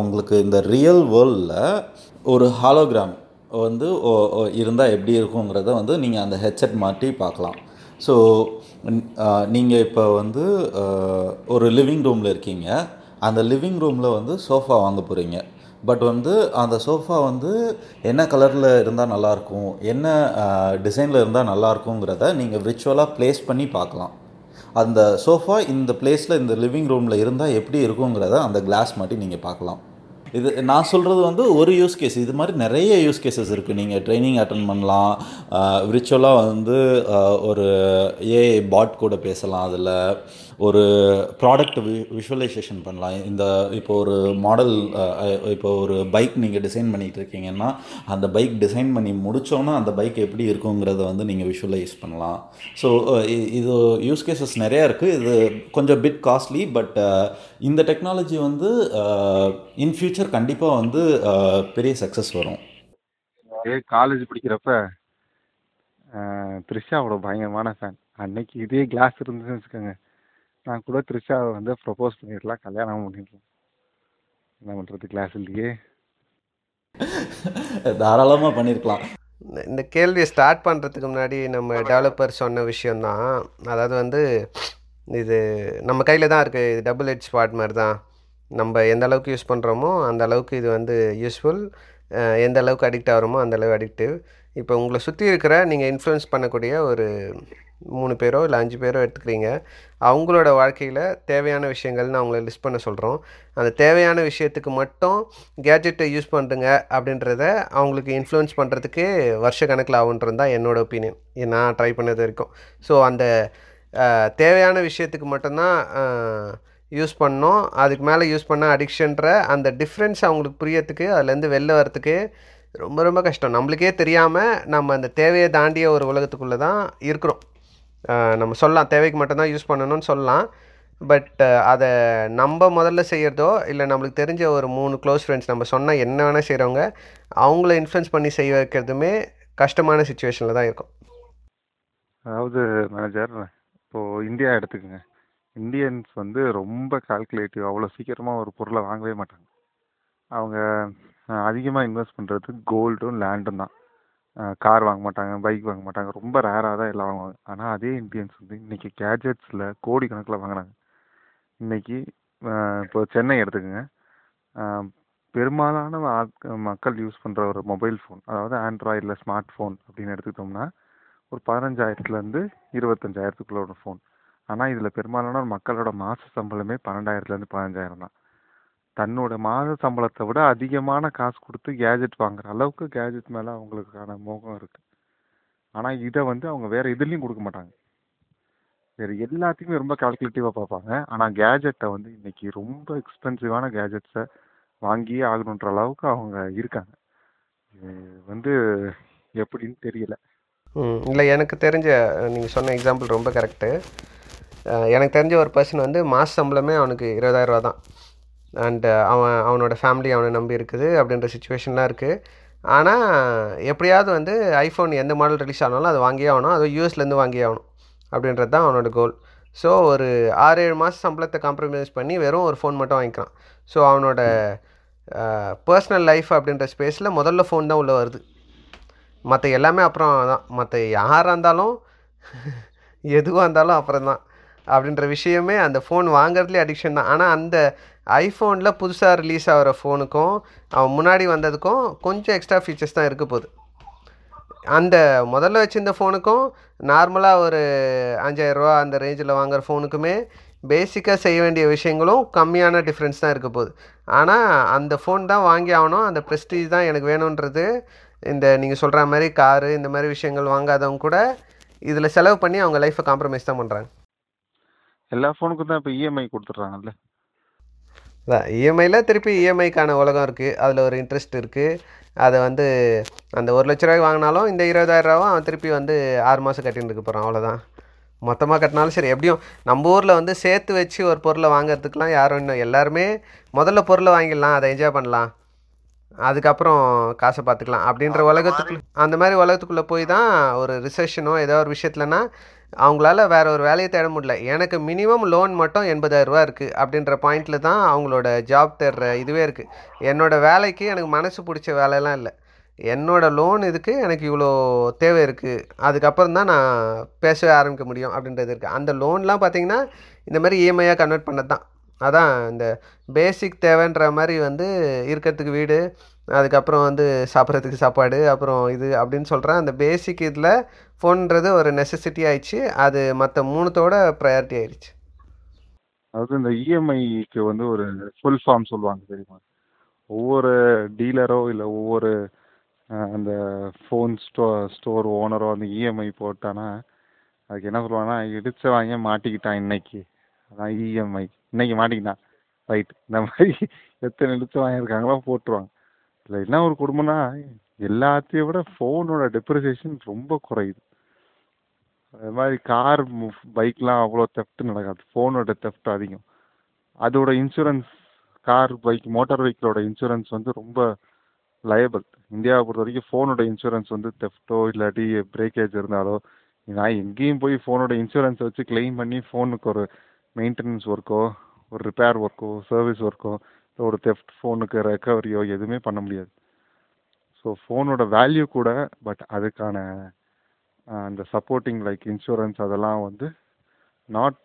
உங்களுக்கு இந்த ரியல் வேர்ல்டில் ஒரு ஹாலோகிராம் வந்து இருந்தால் எப்படி இருக்குங்கிறத வந்து நீங்கள் அந்த ஹெட்செட் மாட்டி பார்க்கலாம். ஸோ நீங்கள் இப்போ வந்து ஒரு லிவிங் ரூமில் இருக்கீங்க. அந்த லிவிங் ரூமில் வந்து சோஃபா வாங்க போகிறீங்க பட் வந்து அந்த சோஃபா வந்து என்ன கலரில் இருந்தால் நல்லாயிருக்கும் என்ன டிசைனில் இருந்தால் நல்லாயிருக்குங்கிறத நீங்கள் விர்ச்சுவலாக ப்ளேஸ் பண்ணி பார்க்கலாம். அந்த சோஃபா இந்த பிளேஸில் இந்த லிவிங் ரூமில் இருந்தால் எப்படி இருக்குங்கிறத அந்த கிளாஸ் மாட்டி நீங்கள் பார்க்கலாம். இது நான் சொல்கிறது வந்து ஒரு யூஸ் கேஸ் இது மாதிரி நிறைய யூஸ் கேசஸ் இருக்குது நீங்கள் ட்ரைனிங் அட்டன் பண்ணலாம். விர்ச்சுவலாக வந்து ஒரு ஏஐ பாட் கூட பேசலாம் அதில். ஒரு ப்ராடக்ட் வி விஷுவலைசேஷன் பண்ணலாம். இந்த இப்போ ஒரு மாடல் இப்போ ஒரு பைக் நீங்கள் டிசைன் பண்ணிகிட்டு இருக்கீங்கன்னா அந்த பைக் டிசைன் பண்ணி முடித்தோன்னா அந்த பைக் எப்படி இருக்குங்கிறத வந்து நீங்கள் விஷுவலைஸ் பண்ணலாம். ஸோ இது யூஸ் கேசஸ் நிறையா இருக்குது இது கொஞ்சம் பிட் காஸ்ட்லி பட் இந்த டெக்னாலஜி வந்து இன் ஃபியூச்சர் கண்டிப்பாக வந்து பெரிய சக்ஸஸ் வரும். காலேஜ் படிக்கிறப்ப த்ரிஷாவோட பயங்கரமான ஃபேன் அன்னைக்கு இதே கிளாஸ் இருந்துச்சுன்னு வச்சுக்கோங்க. நான் கூட த்ரிஷாவை வந்து ப்ரப்போஸ் பண்ணிடலாம் கல்யாணம் பண்ணிடலாம் என்ன பண்ணுறது கிளாஸ் இல்லையே. தாராளமாக பண்ணியிருக்கலாம் இந்த- இந்த கேள்வியை ஸ்டார்ட் பண்ணுறதுக்கு முன்னாடி நம்ம டெவலப்பர் சொன்ன விஷயந்தான் அதாவது வந்து இது நம்ம கையில் தான் இருக்குது இது டபுள் ஹெட் ஸ்பாட் மாதிரி தான் நம்ம எந்த அளவுக்கு யூஸ் பண்ணுறோமோ அந்த அளவுக்கு இது வந்து யூஸ்ஃபுல் எந்த அளவுக்கு அடிக்ட் ஆகிறோமோ அந்த அளவு அடிக்டிவ் இப்போ உங்களை சுற்றி இருக்கிற நீங்கள் இன்ஃப்ளூயன்ஸ் பண்ணக்கூடிய ஒரு மூணு பேரோ இல்லை அஞ்சு பேரோ எடுத்துக்கிறீங்க. அவங்களோட வாழ்க்கையில் தேவையான விஷயங்கள்னு அவங்கள லிஸ்ட் பண்ண சொல்கிறோம் அந்த தேவையான விஷயத்துக்கு மட்டும் கேஜெட்டை யூஸ் பண்ணுறங்க அப்படின்றத அவங்களுக்கு இன்ஃப்ளூயன்ஸ் பண்ணுறதுக்கு வருஷ கணக்கில் ஆகுன்றது தான் என்னோட ஒப்பீனியன் நான் ட்ரை பண்ணது வரைக்கும். ஸோ அந்த தேவையான விஷயத்துக்கு மட்டும்தான் யூஸ் பண்ணோம். அதுக்கு மேலே யூஸ் பண்ண அடிக்ஷன்ற அந்த டிஃப்ரென்ஸ் அவங்களுக்கு புரியறதுக்கு அதுலேருந்து வெளில வரத்துக்கு ரொம்ப ரொம்ப கஷ்டம். நம்மளுக்கே தெரியாமல் நம்ம அந்த தேவையை தாண்டிய ஒரு உலகத்துக்குள்ளே தான் இருக்கிறோம். நம்ம சொல்லலாம். தேவைக்கு மட்டும்தான் யூஸ் பண்ணணும்னு சொல்லலாம். பட் அதை நம்ம முதல்ல செய்கிறதோ இல்லை நம்மளுக்கு தெரிஞ்ச ஒரு மூணு க்ளோஸ் ஃப்ரெண்ட்ஸ் நம்ம சொன்னால் என்ன வேணால் செய்கிறவங்க அவங்கள இன்ஃப்ளூன்ஸ் பண்ணி செய்ய வைக்கிறதுமே கஷ்டமான சுச்சுவேஷனில் தான் இருக்கும். அதாவது மேனேஜர் இப்போது இந்தியா எடுத்துக்கோங்க. இந்தியன்ஸ் வந்து ரொம்ப கால்குலேட்டிவ் அவ்வளோ சீக்கிரமாக ஒரு பொருளை வாங்கவே மாட்டாங்க. அவங்க அதிகமாக இன்வெஸ்ட் பண்ணுறது கோல்டும் லேண்டும் தான். கார் வாங்க மாட்டாங்க பைக் வாங்க மாட்டாங்க. ரொம்ப ரேராக தான் எல்லாம் வாங்குவாங்க. ஆனால் அதே இந்தியன்ஸ் வந்து இன்றைக்கி கேஜெட்ஸில் கோடிக்கணக்கில் வாங்குறாங்க. இன்னைக்கு இப்போ சென்னை எடுத்துக்கோங்க. பெரும்பாலான மக்கள் யூஸ் பண்ணுற ஒரு மொபைல் ஃபோன் அதாவது ஆண்ட்ராய்டில் ஸ்மார்ட் ஃபோன் அப்படின்னு எடுத்துக்கிட்டோம்னா ஒரு பதினஞ்சாயிரத்துலேருந்து இருபத்தஞ்சாயிரத்துக்குள்ள ஒரு ஃபோன். ஆனால் இதில் பெரும்பாலான மக்களோட மாத சம்பளமே பன்னெண்டாயிரத்துலேருந்து பதினஞ்சாயிரம் தான். தன்னோட மாத சம்பளத்தை விட அதிகமான காசு கொடுத்து கேஜெட் வாங்குற அளவுக்கு கேஜெட் மேலே அவங்களுக்கான மோகம் இருக்குது ஆனால் இதை வந்து அவங்க வேற எதுலேயும் கொடுக்க மாட்டாங்க. வேறு எல்லாத்தையுமே ரொம்ப கால்குலேட்டிவாக பார்ப்பாங்க. ஆனால் கேஜெட்டை வந்து இன்னைக்கு ரொம்ப எக்ஸ்பென்சிவான கேஜெட்ஸை வாங்கியே ஆகணுன்ற அளவுக்கு அவங்க இருக்காங்க. இது வந்து எப்படின்னு தெரியல. இல்லை எனக்கு தெரிஞ்ச நீங்கள் சொன்ன எக்ஸாம்பிள் ரொம்ப கரெக்டு எனக்கு தெரிஞ்ச ஒரு பர்சன் வந்து மாத சம்பளமே அவனுக்கு இருபதாயிரரூவா தான் அண்டு uh, அவன் அவனோட ஃபேமிலி அவனை நம்பி இருக்குது அப்படின்ற சுச்சுவேஷன்லாம் இருக்குது ஆனால் எப்படியாவது வந்து ஐஃபோன் எந்த மாடல் ரிலீஸ் ஆனாலும் அது வாங்கியே ஆகணும். அதுவும் யூஎஸ்லேருந்து வாங்கியே ஆகணும் அப்படின்றது தான் அவனோட கோல் ஸோ ஒரு ஆறு ஏழு மாதம் சம்பளத்தை காம்ப்ரமைஸ் பண்ணி வெறும் ஒரு ஃபோன் மட்டும் வாங்கிக்கிறான். ஸோ அவனோட uh, பர்சனல் லைஃப் அப்படின்ற ஸ்பேஸில் முதல்ல ஃபோன் தான் உள்ளே வருது. மற்ற எல்லாமே அப்புறம் தான் மற்ற யாராக இருந்தாலும் எதுவாக இருந்தாலும் அப்புறம் தான் அப்படின்ற விஷயமே அந்த ஃபோன் வாங்குறதுலேயே அடிக்ஷன் தான். ஆனால் அந்த ஐஃபோனில் புதுசாக ரிலீஸ் ஆகிற ஃபோனுக்கும் அவன் முன்னாடி வந்ததுக்கும் கொஞ்சம் எக்ஸ்ட்ரா ஃபீச்சர்ஸ் தான் இருக்க போகுது. அந்த முதல்ல வச்சுருந்த ஃபோனுக்கும் நார்மலாக ஒரு அஞ்சாயிரரூவா அந்த ரேஞ்சில் வாங்குற ஃபோனுக்குமே பேசிக்காக செய்ய வேண்டிய விஷயங்களும் கம்மியான டிஃப்ரென்ஸ் தான் இருக்க போகுது. ஆனால் அந்த ஃபோன் தான் வாங்கி ஆகணும். அந்த ப்ரெஸ்டீஜ் தான் எனக்கு வேணுன்றது. இந்த நீங்கள் சொல்கிற மாதிரி காரு இந்த மாதிரி விஷயங்கள் வாங்காதவங்க கூட இதில் செலவு பண்ணி அவங்க லைஃப்பை காம்ப்ரமைஸ் தான் பண்ணுறாங்க எல்லா ஃபோனுக்கும் தான் இப்போ இஎம்ஐ கொடுத்துட்றாங்கல்ல? அதான் இஎம்ஐயில் திருப்பி இஎம்ஐக்கான உலகம் இருக்குது அதில் ஒரு இன்ட்ரெஸ்ட் இருக்குது அதை வந்து அந்த ஒரு லட்ச ரூபாய்க்கு வாங்கினாலும் இந்த இருபதாயிரரூவா அவன் திருப்பி வந்து ஆறு மாதம் கட்டின்னு இருக்க போகிறான் அவ்வளோதான் மொத்தமாக கட்டினாலும் சரி எப்படியும் நம்ம ஊரில் வந்து சேர்த்து வச்சு ஒரு பொருளை வாங்குறதுக்கெலாம் யாரும் இன்னும் எல்லாருமே முதல்ல பொருளை வாங்கிடலாம் அதை என்ஜாய் பண்ணலாம். அதுக்கப்புறம் காசை பார்த்துக்கலாம். அப்படின்ற உலகத்துக்குள்ள அந்த மாதிரி உலகத்துக்குள்ளே போய் தான் ஒரு ரிசெஷனோ ஏதோ ஒரு விஷயத்துலனா அவங்களால வேற ஒரு வேலையை தேட முடியல. எனக்கு மினிமம் லோன் மட்டும் எண்பதாயிரரூபா இருக்குது அப்படின்ற பாயிண்டில் தான் அவங்களோட ஜாப் தேடுற இதுவே இருக்குது என்னோடய வேலைக்கு எனக்கு மனசு பிடிச்ச வேலையெல்லாம் இல்லை. என்னோடய லோன் இதுக்கு எனக்கு இவ்வளோ தேவை இருக்குது அதுக்கப்புறம் தான் நான் பேசவே ஆரம்பிக்க முடியும் அப்படின்றது இருக்குது அந்த லோன்லாம் பார்த்திங்கன்னா இந்த மாதிரி இஎம்ஐயாக கன்வெர்ட் பண்ணது தான் அதான் இந்த பேசிக் தேவைன்ற மாதிரி வந்து இருக்கிறதுக்கு வீடு அதுக்கப்புறம் வந்து சாப்பிட்றதுக்கு சாப்பாடு அப்புறம் இது அப்படின்னு சொல்கிறேன் அந்த பேசிக் இதில் ஃபோன்ன்றது ஒரு நெசசிட்டி ஆயிடுச்சு. அது மற்ற மூணுத்தோட ப்ரையாரிட்டி ஆயிடுச்சு. அதாவது இந்த இஎம்ஐக்கு வந்து ஒரு ஃபுல் ஃபார்ம் சொல்லுவாங்க தெரியுமா? ஒவ்வொரு டீலரோ இல்லை ஒவ்வொரு அந்த ஃபோன் ஸ்டோ ஸ்டோர் ஓனரோ அந்த இஎம்ஐ போட்டானா அதுக்கு என்ன சொல்லுவாங்கன்னா இடிச்ச வாங்க மாட்டிக்கிட்டான் இன்னைக்கு. அதான் இஎம்ஐ இன்னைக்கு மாட்டிக்கிட்டான். ரைட் இந்த மாதிரி எத்தனை இடிச்சு வாங்கியிருக்காங்களோ போட்டுருவாங்க. இதில் என்ன ஒரு குடும்பம்னா எல்லாத்தையும் விட ஃபோனோட டெப்ரிசியேஷன் ரொம்ப குறையுது. அது மாதிரி கார் பைக்லாம் அவ்வளோ தெஃப்ட் நடக்காது. ஃபோனோட தெஃப்ட் அதிகம். அதோட இன்சூரன்ஸ் கார் பைக் மோட்டார் வெஹிக்கிளோட இன்சூரன்ஸ் வந்து ரொம்ப லயபிள் இந்தியாவை பொறுத்த வரைக்கும் ஃபோனோட இன்சூரன்ஸ் வந்து தெஃப்ட்டோ இல்லாட்டி பிரேக்கேஜ் இருந்தாலோ நான் எங்கேயும் போய் ஃபோனோட இன்சூரன்ஸ் வச்சு கிளைம் பண்ணி ஃபோனுக்கு ஒரு மெயின்டெனன்ஸ் ஒர்க்கோ ஒரு ரிப்பேர் ஒர்க்கோ சர்வீஸ் ஒர்க்கோ ஒரு தெஃப்ட் ஃபோனுக்கு ரெக்கவரியோ எதுவுமே பண்ண முடியாது. ஸோ ஃபோனோட வேல்யூ கூட பட் அதுக்கான அந்த சப்போர்ட்டிங் லைக் இன்சூரன்ஸ் அதெல்லாம் வந்து not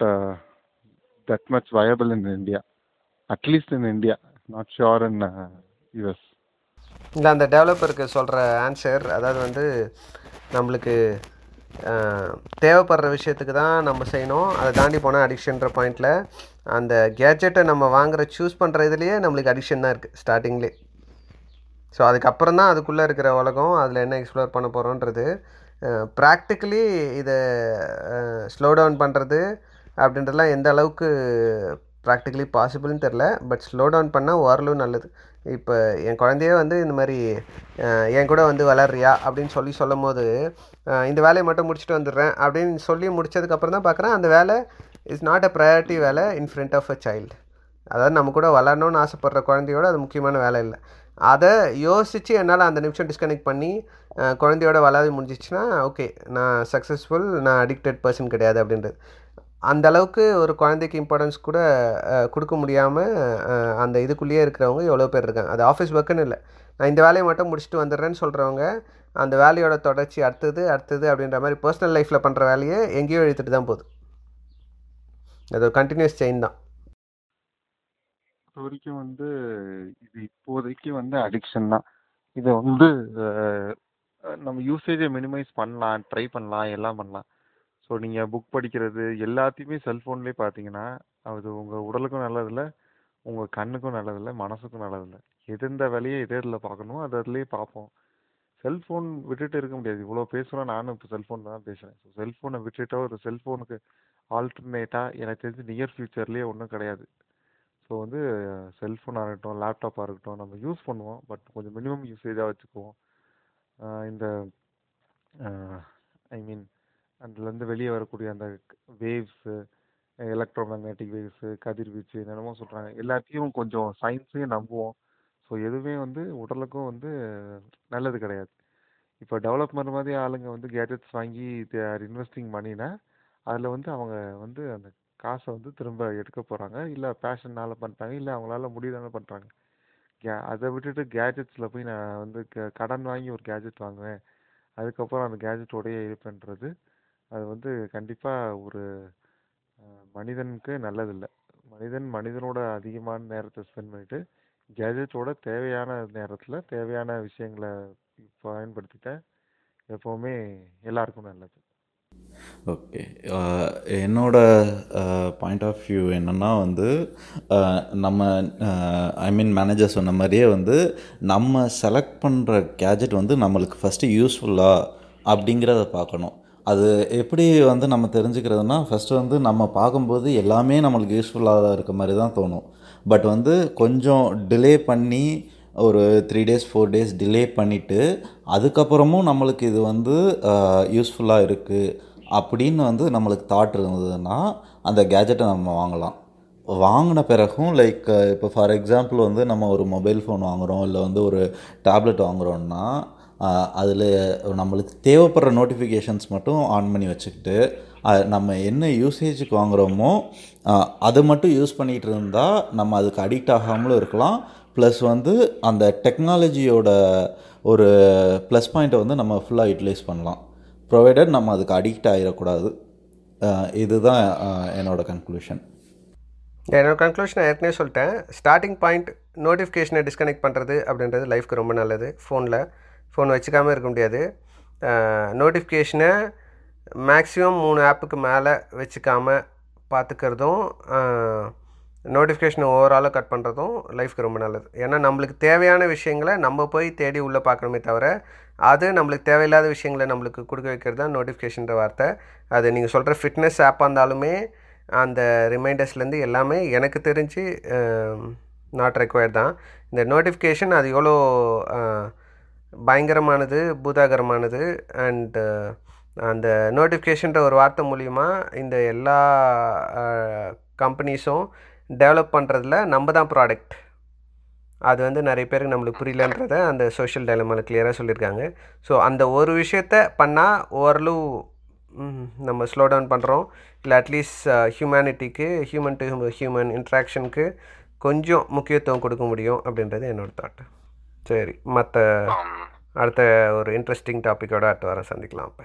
that much viable in India at least in India not sure in US இந்த அந்த டெவலப்பருக்கு சொல்கிற ஆன்சர் அதாவது வந்து நம்மளுக்கு தேவைப்படுற விஷயத்துக்கு தான் நம்ம செய்யணும். அதை தாண்டி போனால் அடிக்ஷன்ற பாயிண்டில் அந்த கேட்ஜெட்டை நம்ம வாங்குற சூஸ் பண்ணுற இதுலேயே நம்மளுக்கு அடிக்ஷன் தான் இருக்குது ஸ்டார்டிங்லேயே ஸோ அதுக்கப்புறம் தான் அதுக்குள்ளே இருக்கிற உலகம் அதில் என்ன எக்ஸ்ப்ளோர் பண்ண போகிறோன்றது ப்ராக்டிக்கலி இதை ஸ்லோ டவுன் பண்ணுறது அப்படின்றதுலாம் எந்த அளவுக்கு ப்ராக்டிக்கலி பாசிபிள்னு தெரில பட் ஸ்லோ டவுன் பண்ணால் ஓரளவு நல்லது. இப்போ என் குழந்தையே வந்து இந்த மாதிரி என் கூட வந்து வளர்றியா அப்படின்னு சொல்லி சொல்லும் போது இந்த வேலையை மட்டும் முடிச்சுட்டு வந்துடுறேன் அப்படின்னு சொல்லி முடிச்சதுக்கப்புறம் தான் பார்க்குறேன் அந்த வேலை இஸ் நாட் அ ப்ரையாரிட்டி வேலை in front of a child அதாவது நம்ம கூட வளரணும்னு ஆசைப்படுற குழந்தையோட அது முக்கியமான வேலை இல்லை. அதை யோசித்து என்னால் அந்த நிமிஷம் டிஸ்கனெக்ட் பண்ணி குழந்தையோட வளர முடிஞ்சிச்சுன்னா ஓகே நான் சக்ஸஸ்ஃபுல் நான் அடிக்டட் பர்சன் கிடையாது அப்படின்றது. அந்த அளவுக்கு ஒரு குழந்தைக்கு இம்பார்ட்டன்ஸ் கூட கொடுக்க முடியாமல் அந்த இதுக்குள்ளேயே இருக்கிறவங்க எவ்வளோ பேர் இருக்காங்க. அது ஆஃபீஸ் ஒர்க்குன்னு இல்லை. நான் இந்த வேலையை மட்டும் முடிச்சுட்டு வந்துடுறேன்னு சொல்கிறவங்க அந்த வேலையோட தொடர்ச்சி அடுத்தது அடுத்தது அப்படின்ற மாதிரி பர்சனல் லைஃப்பில் பண்ணுற வேலையை எங்கேயோ இழுத்துட்டு தான் போகுது. அது ஒரு கண்டினியூஸ் செயின் தான். இப்போ வரைக்கும் வந்து இது இப்போதைக்கு வந்து அடிக்ஷன் தான். இதை வந்து நம்ம யூசேஜை மினிமைஸ் பண்ணலாம் ட்ரை பண்ணலாம் எல்லாம் பண்ணலாம். ஸோ நீங்கள் புக் படிக்கிறது எல்லாத்தையுமே செல்ஃபோன்லேயே பார்த்தீங்கன்னா அது உங்கள் உடலுக்கும் நல்லதில்லை உங்கள் கண்ணுக்கும் நல்லதில்லை மனசுக்கும் நல்லதில்லை. எதெந்த வேலையை எது இதில் பார்க்கணும் அது அதுலேயே பார்ப்போம். செல்ஃபோன் விட்டுட்டு இருக்க முடியாது. இவ்வளோ பேசுகிறோம் நானும் இப்போ செல்ஃபோனில் தான் பேசுகிறேன் ஸோ செல்ஃபோனை விட்டுட்டோ ஒரு செல்ஃபோனுக்கு ஆல்டர்னேட்டாக எனக்கு தெரிஞ்சு நியர் ஃபியூச்சர்லேயே ஒன்றும் கிடையாது. ஸோ வந்து செல்ஃபோனாக இருக்கட்டும் லேப்டாப்பாக இருக்கட்டும் நம்ம யூஸ் பண்ணுவோம். பட் கொஞ்சம் மினிமம் யூசேஜாக வச்சுக்குவோம். இந்த ஐ மீன் அதுலேருந்து வெளியே வரக்கூடிய அந்த வேவ்ஸு எலக்ட்ரோ மேக்னெட்டிக் வேவ்ஸு கதிர்வீச்சு என்னென்னமோ சொல்கிறாங்க எல்லாத்தையும் கொஞ்சம் சயின்ஸையும் நம்புவோம். ஸோ எதுவுமே வந்து உடலுக்கும் வந்து நல்லது கிடையாது. இப்போ டெவலப்மெண்ட் மாதிரி ஆளுங்க வந்து கேஜெட்ஸ் வாங்கி தேர் இன்வெஸ்டிங் பண்ணினா அதில் வந்து அவங்க வந்து அந்த காசை வந்து திரும்ப எடுக்க போகிறாங்க இல்லை பேஷன்னால பண்ணுறாங்க இல்லை அவங்களால முடியலனால பண்ணுறாங்க கே அதை விட்டுட்டு கேஜெட்ஸில் போய் நான் வந்து க கடன் வாங்கி ஒரு கேஜெட் வாங்குவேன். அதுக்கப்புறம் அந்த கேஜெட்டோடயே இருப்பேன்றது அது வந்து கண்டிப்பாக ஒரு மனிதனுக்கு நல்லதில்லை. மனிதன் மனிதனோட அதிகமான நேரத்தை ஸ்பெண்ட் பண்ணிட்டு கேஜெட்டோட தேவையான நேரத்தில் தேவையான விஷயங்களை பயன்படுத்திட்டா எப்போவுமே எல்லாருக்கும் நல்லது. ஓகே. என்னோட பாயிண்ட் ஆஃப் வியூ என்னென்னா வந்து நம்ம ஐ மீன் மேனேஜர் சொன்ன மாதிரியே வந்து நம்ம செலக்ட் பண்ணுற கேஜெட் வந்து நம்மளுக்கு ஃபஸ்ட்டு யூஸ்ஃபுல்லாக அப்படிங்கிறத பார்க்கணும். அது எப்படி வந்து நம்ம தெரிஞ்சுக்கிறதுனா ஃபஸ்ட்டு வந்து நம்ம பார்க்கும்போது எல்லாமே நம்மளுக்கு யூஸ்ஃபுல்லாக தான் இருக்க மாதிரி தான் தோணும். பட் வந்து கொஞ்சம் டிலே பண்ணி ஒரு three days four days delay பண்ணிவிட்டு அதுக்கப்புறமும் நம்மளுக்கு இது வந்து யூஸ்ஃபுல்லாக இருக்குது அப்படின்னு வந்து நம்மளுக்கு தாட் இருந்ததுன்னா அந்த கேஜெட்டை நம்ம வாங்கலாம். வாங்கின பிறகும் லைக் இப்போ ஃபார் எக்ஸாம்பிள் வந்து நம்ம ஒரு மொபைல் ஃபோன் வாங்குகிறோம் இல்லை வந்து ஒரு டேப்லெட் வாங்குகிறோன்னா அதில் நம்மளுக்கு தேவைப்படுற நோட்டிஃபிகேஷன்ஸ் மட்டும் ஆன் பண்ணி வச்சுக்கிட்டு நம்ம என்ன யூசேஜுக்கு வாங்குகிறோமோ அதை மட்டும் யூஸ் பண்ணிகிட்டு இருந்தால் நம்ம அதுக்கு அடிக்ட் ஆகாமலும் இருக்கலாம். ப்ளஸ் வந்து அந்த டெக்னாலஜியோட ஒரு ப்ளஸ் பாயிண்ட்டை வந்து நம்ம ஃபுல்லாக யூட்டிலைஸ் பண்ணலாம். ப்ரொவைடட் நம்ம அதுக்கு அடிக்ட் ஆகிடக்கூடாது இதுதான் என்னோடய கன்க்ளூஷன் என்னோடய கன்க்ளூஷன் ஏற்கனவே சொல்லிட்டேன். ஸ்டார்டிங் பாயிண்ட் நோட்டிஃபிகேஷனை டிஸ்கனெக்ட் பண்ணுறது அப்படின்றது லைஃப்க்கு ரொம்ப நல்லது. ஃபோனில் ஃபோன் வச்சுக்காமல் இருக்க முடியாது. நோட்டிஃபிகேஷனை மேக்ஸிமம் மூணு ஆப்புக்கு மேலே வச்சுக்காமல் பார்த்துக்கிறதும் நோட்டிஃபிகேஷனை ஓவராலாக கட் பண்ணுறதும் லைஃப்க்கு ரொம்ப நல்லது. ஏன்னா நம்மளுக்கு தேவையான விஷயங்களை நம்ம போய் தேடி உள்ளே பார்க்கணுமே தவிர அது நம்மளுக்கு தேவையில்லாத விஷயங்களை நம்மளுக்கு கொடுக்க வைக்கிறது தான் நோட்டிஃபிகேஷன்ற வார்த்தை. அது நீங்கள் சொல்கிற ஃபிட்னஸ் ஆப்பாக இருந்தாலுமே அந்த ரிமைண்டர்ஸ்லேருந்து எல்லாமே எனக்கு தெரிஞ்சு நாட் ரெக்வயர்ட் தான். இந்த நோட்டிஃபிகேஷன் அது எவ்வளோ பயங்கரமானது பூதாகரமானது அண்டு uh, அந்த நோட்டிஃபிகேஷன்ற ஒரு வார்த்தை மூலிமா இந்த எல்லா கம்பெனிஸும் டெவலப் பண்ணுறதுல நம்ம தான் ப்ராடக்ட் அது வந்து நிறைய பேருக்கு நம்மளுக்கு புரியலன்றத அந்த சோஷியல் டைலமாவில் கிளியராக சொல்லியிருக்காங்க. ஸோ அந்த ஒரு விஷயத்த பண்ணால் ஓரளவு நம்ம ஸ்லோ டவுன் பண்ணுறோம் இல்லை அட்லீஸ்ட் ஹியூமனிட்டிக்கு ஹியூமன் டு ஹியூமன் இன்ட்ராக்ஷனுக்கு கொஞ்சம் முக்கியத்துவம் கொடுக்க முடியும் அப்படின்றது என்னோட தாட் சரி மற்ற அடுத்த ஒரு இன்ட்ரெஸ்டிங் டாப்பிக்கோட அடுத்த வாரம் சந்திக்கலாம் அப்போ.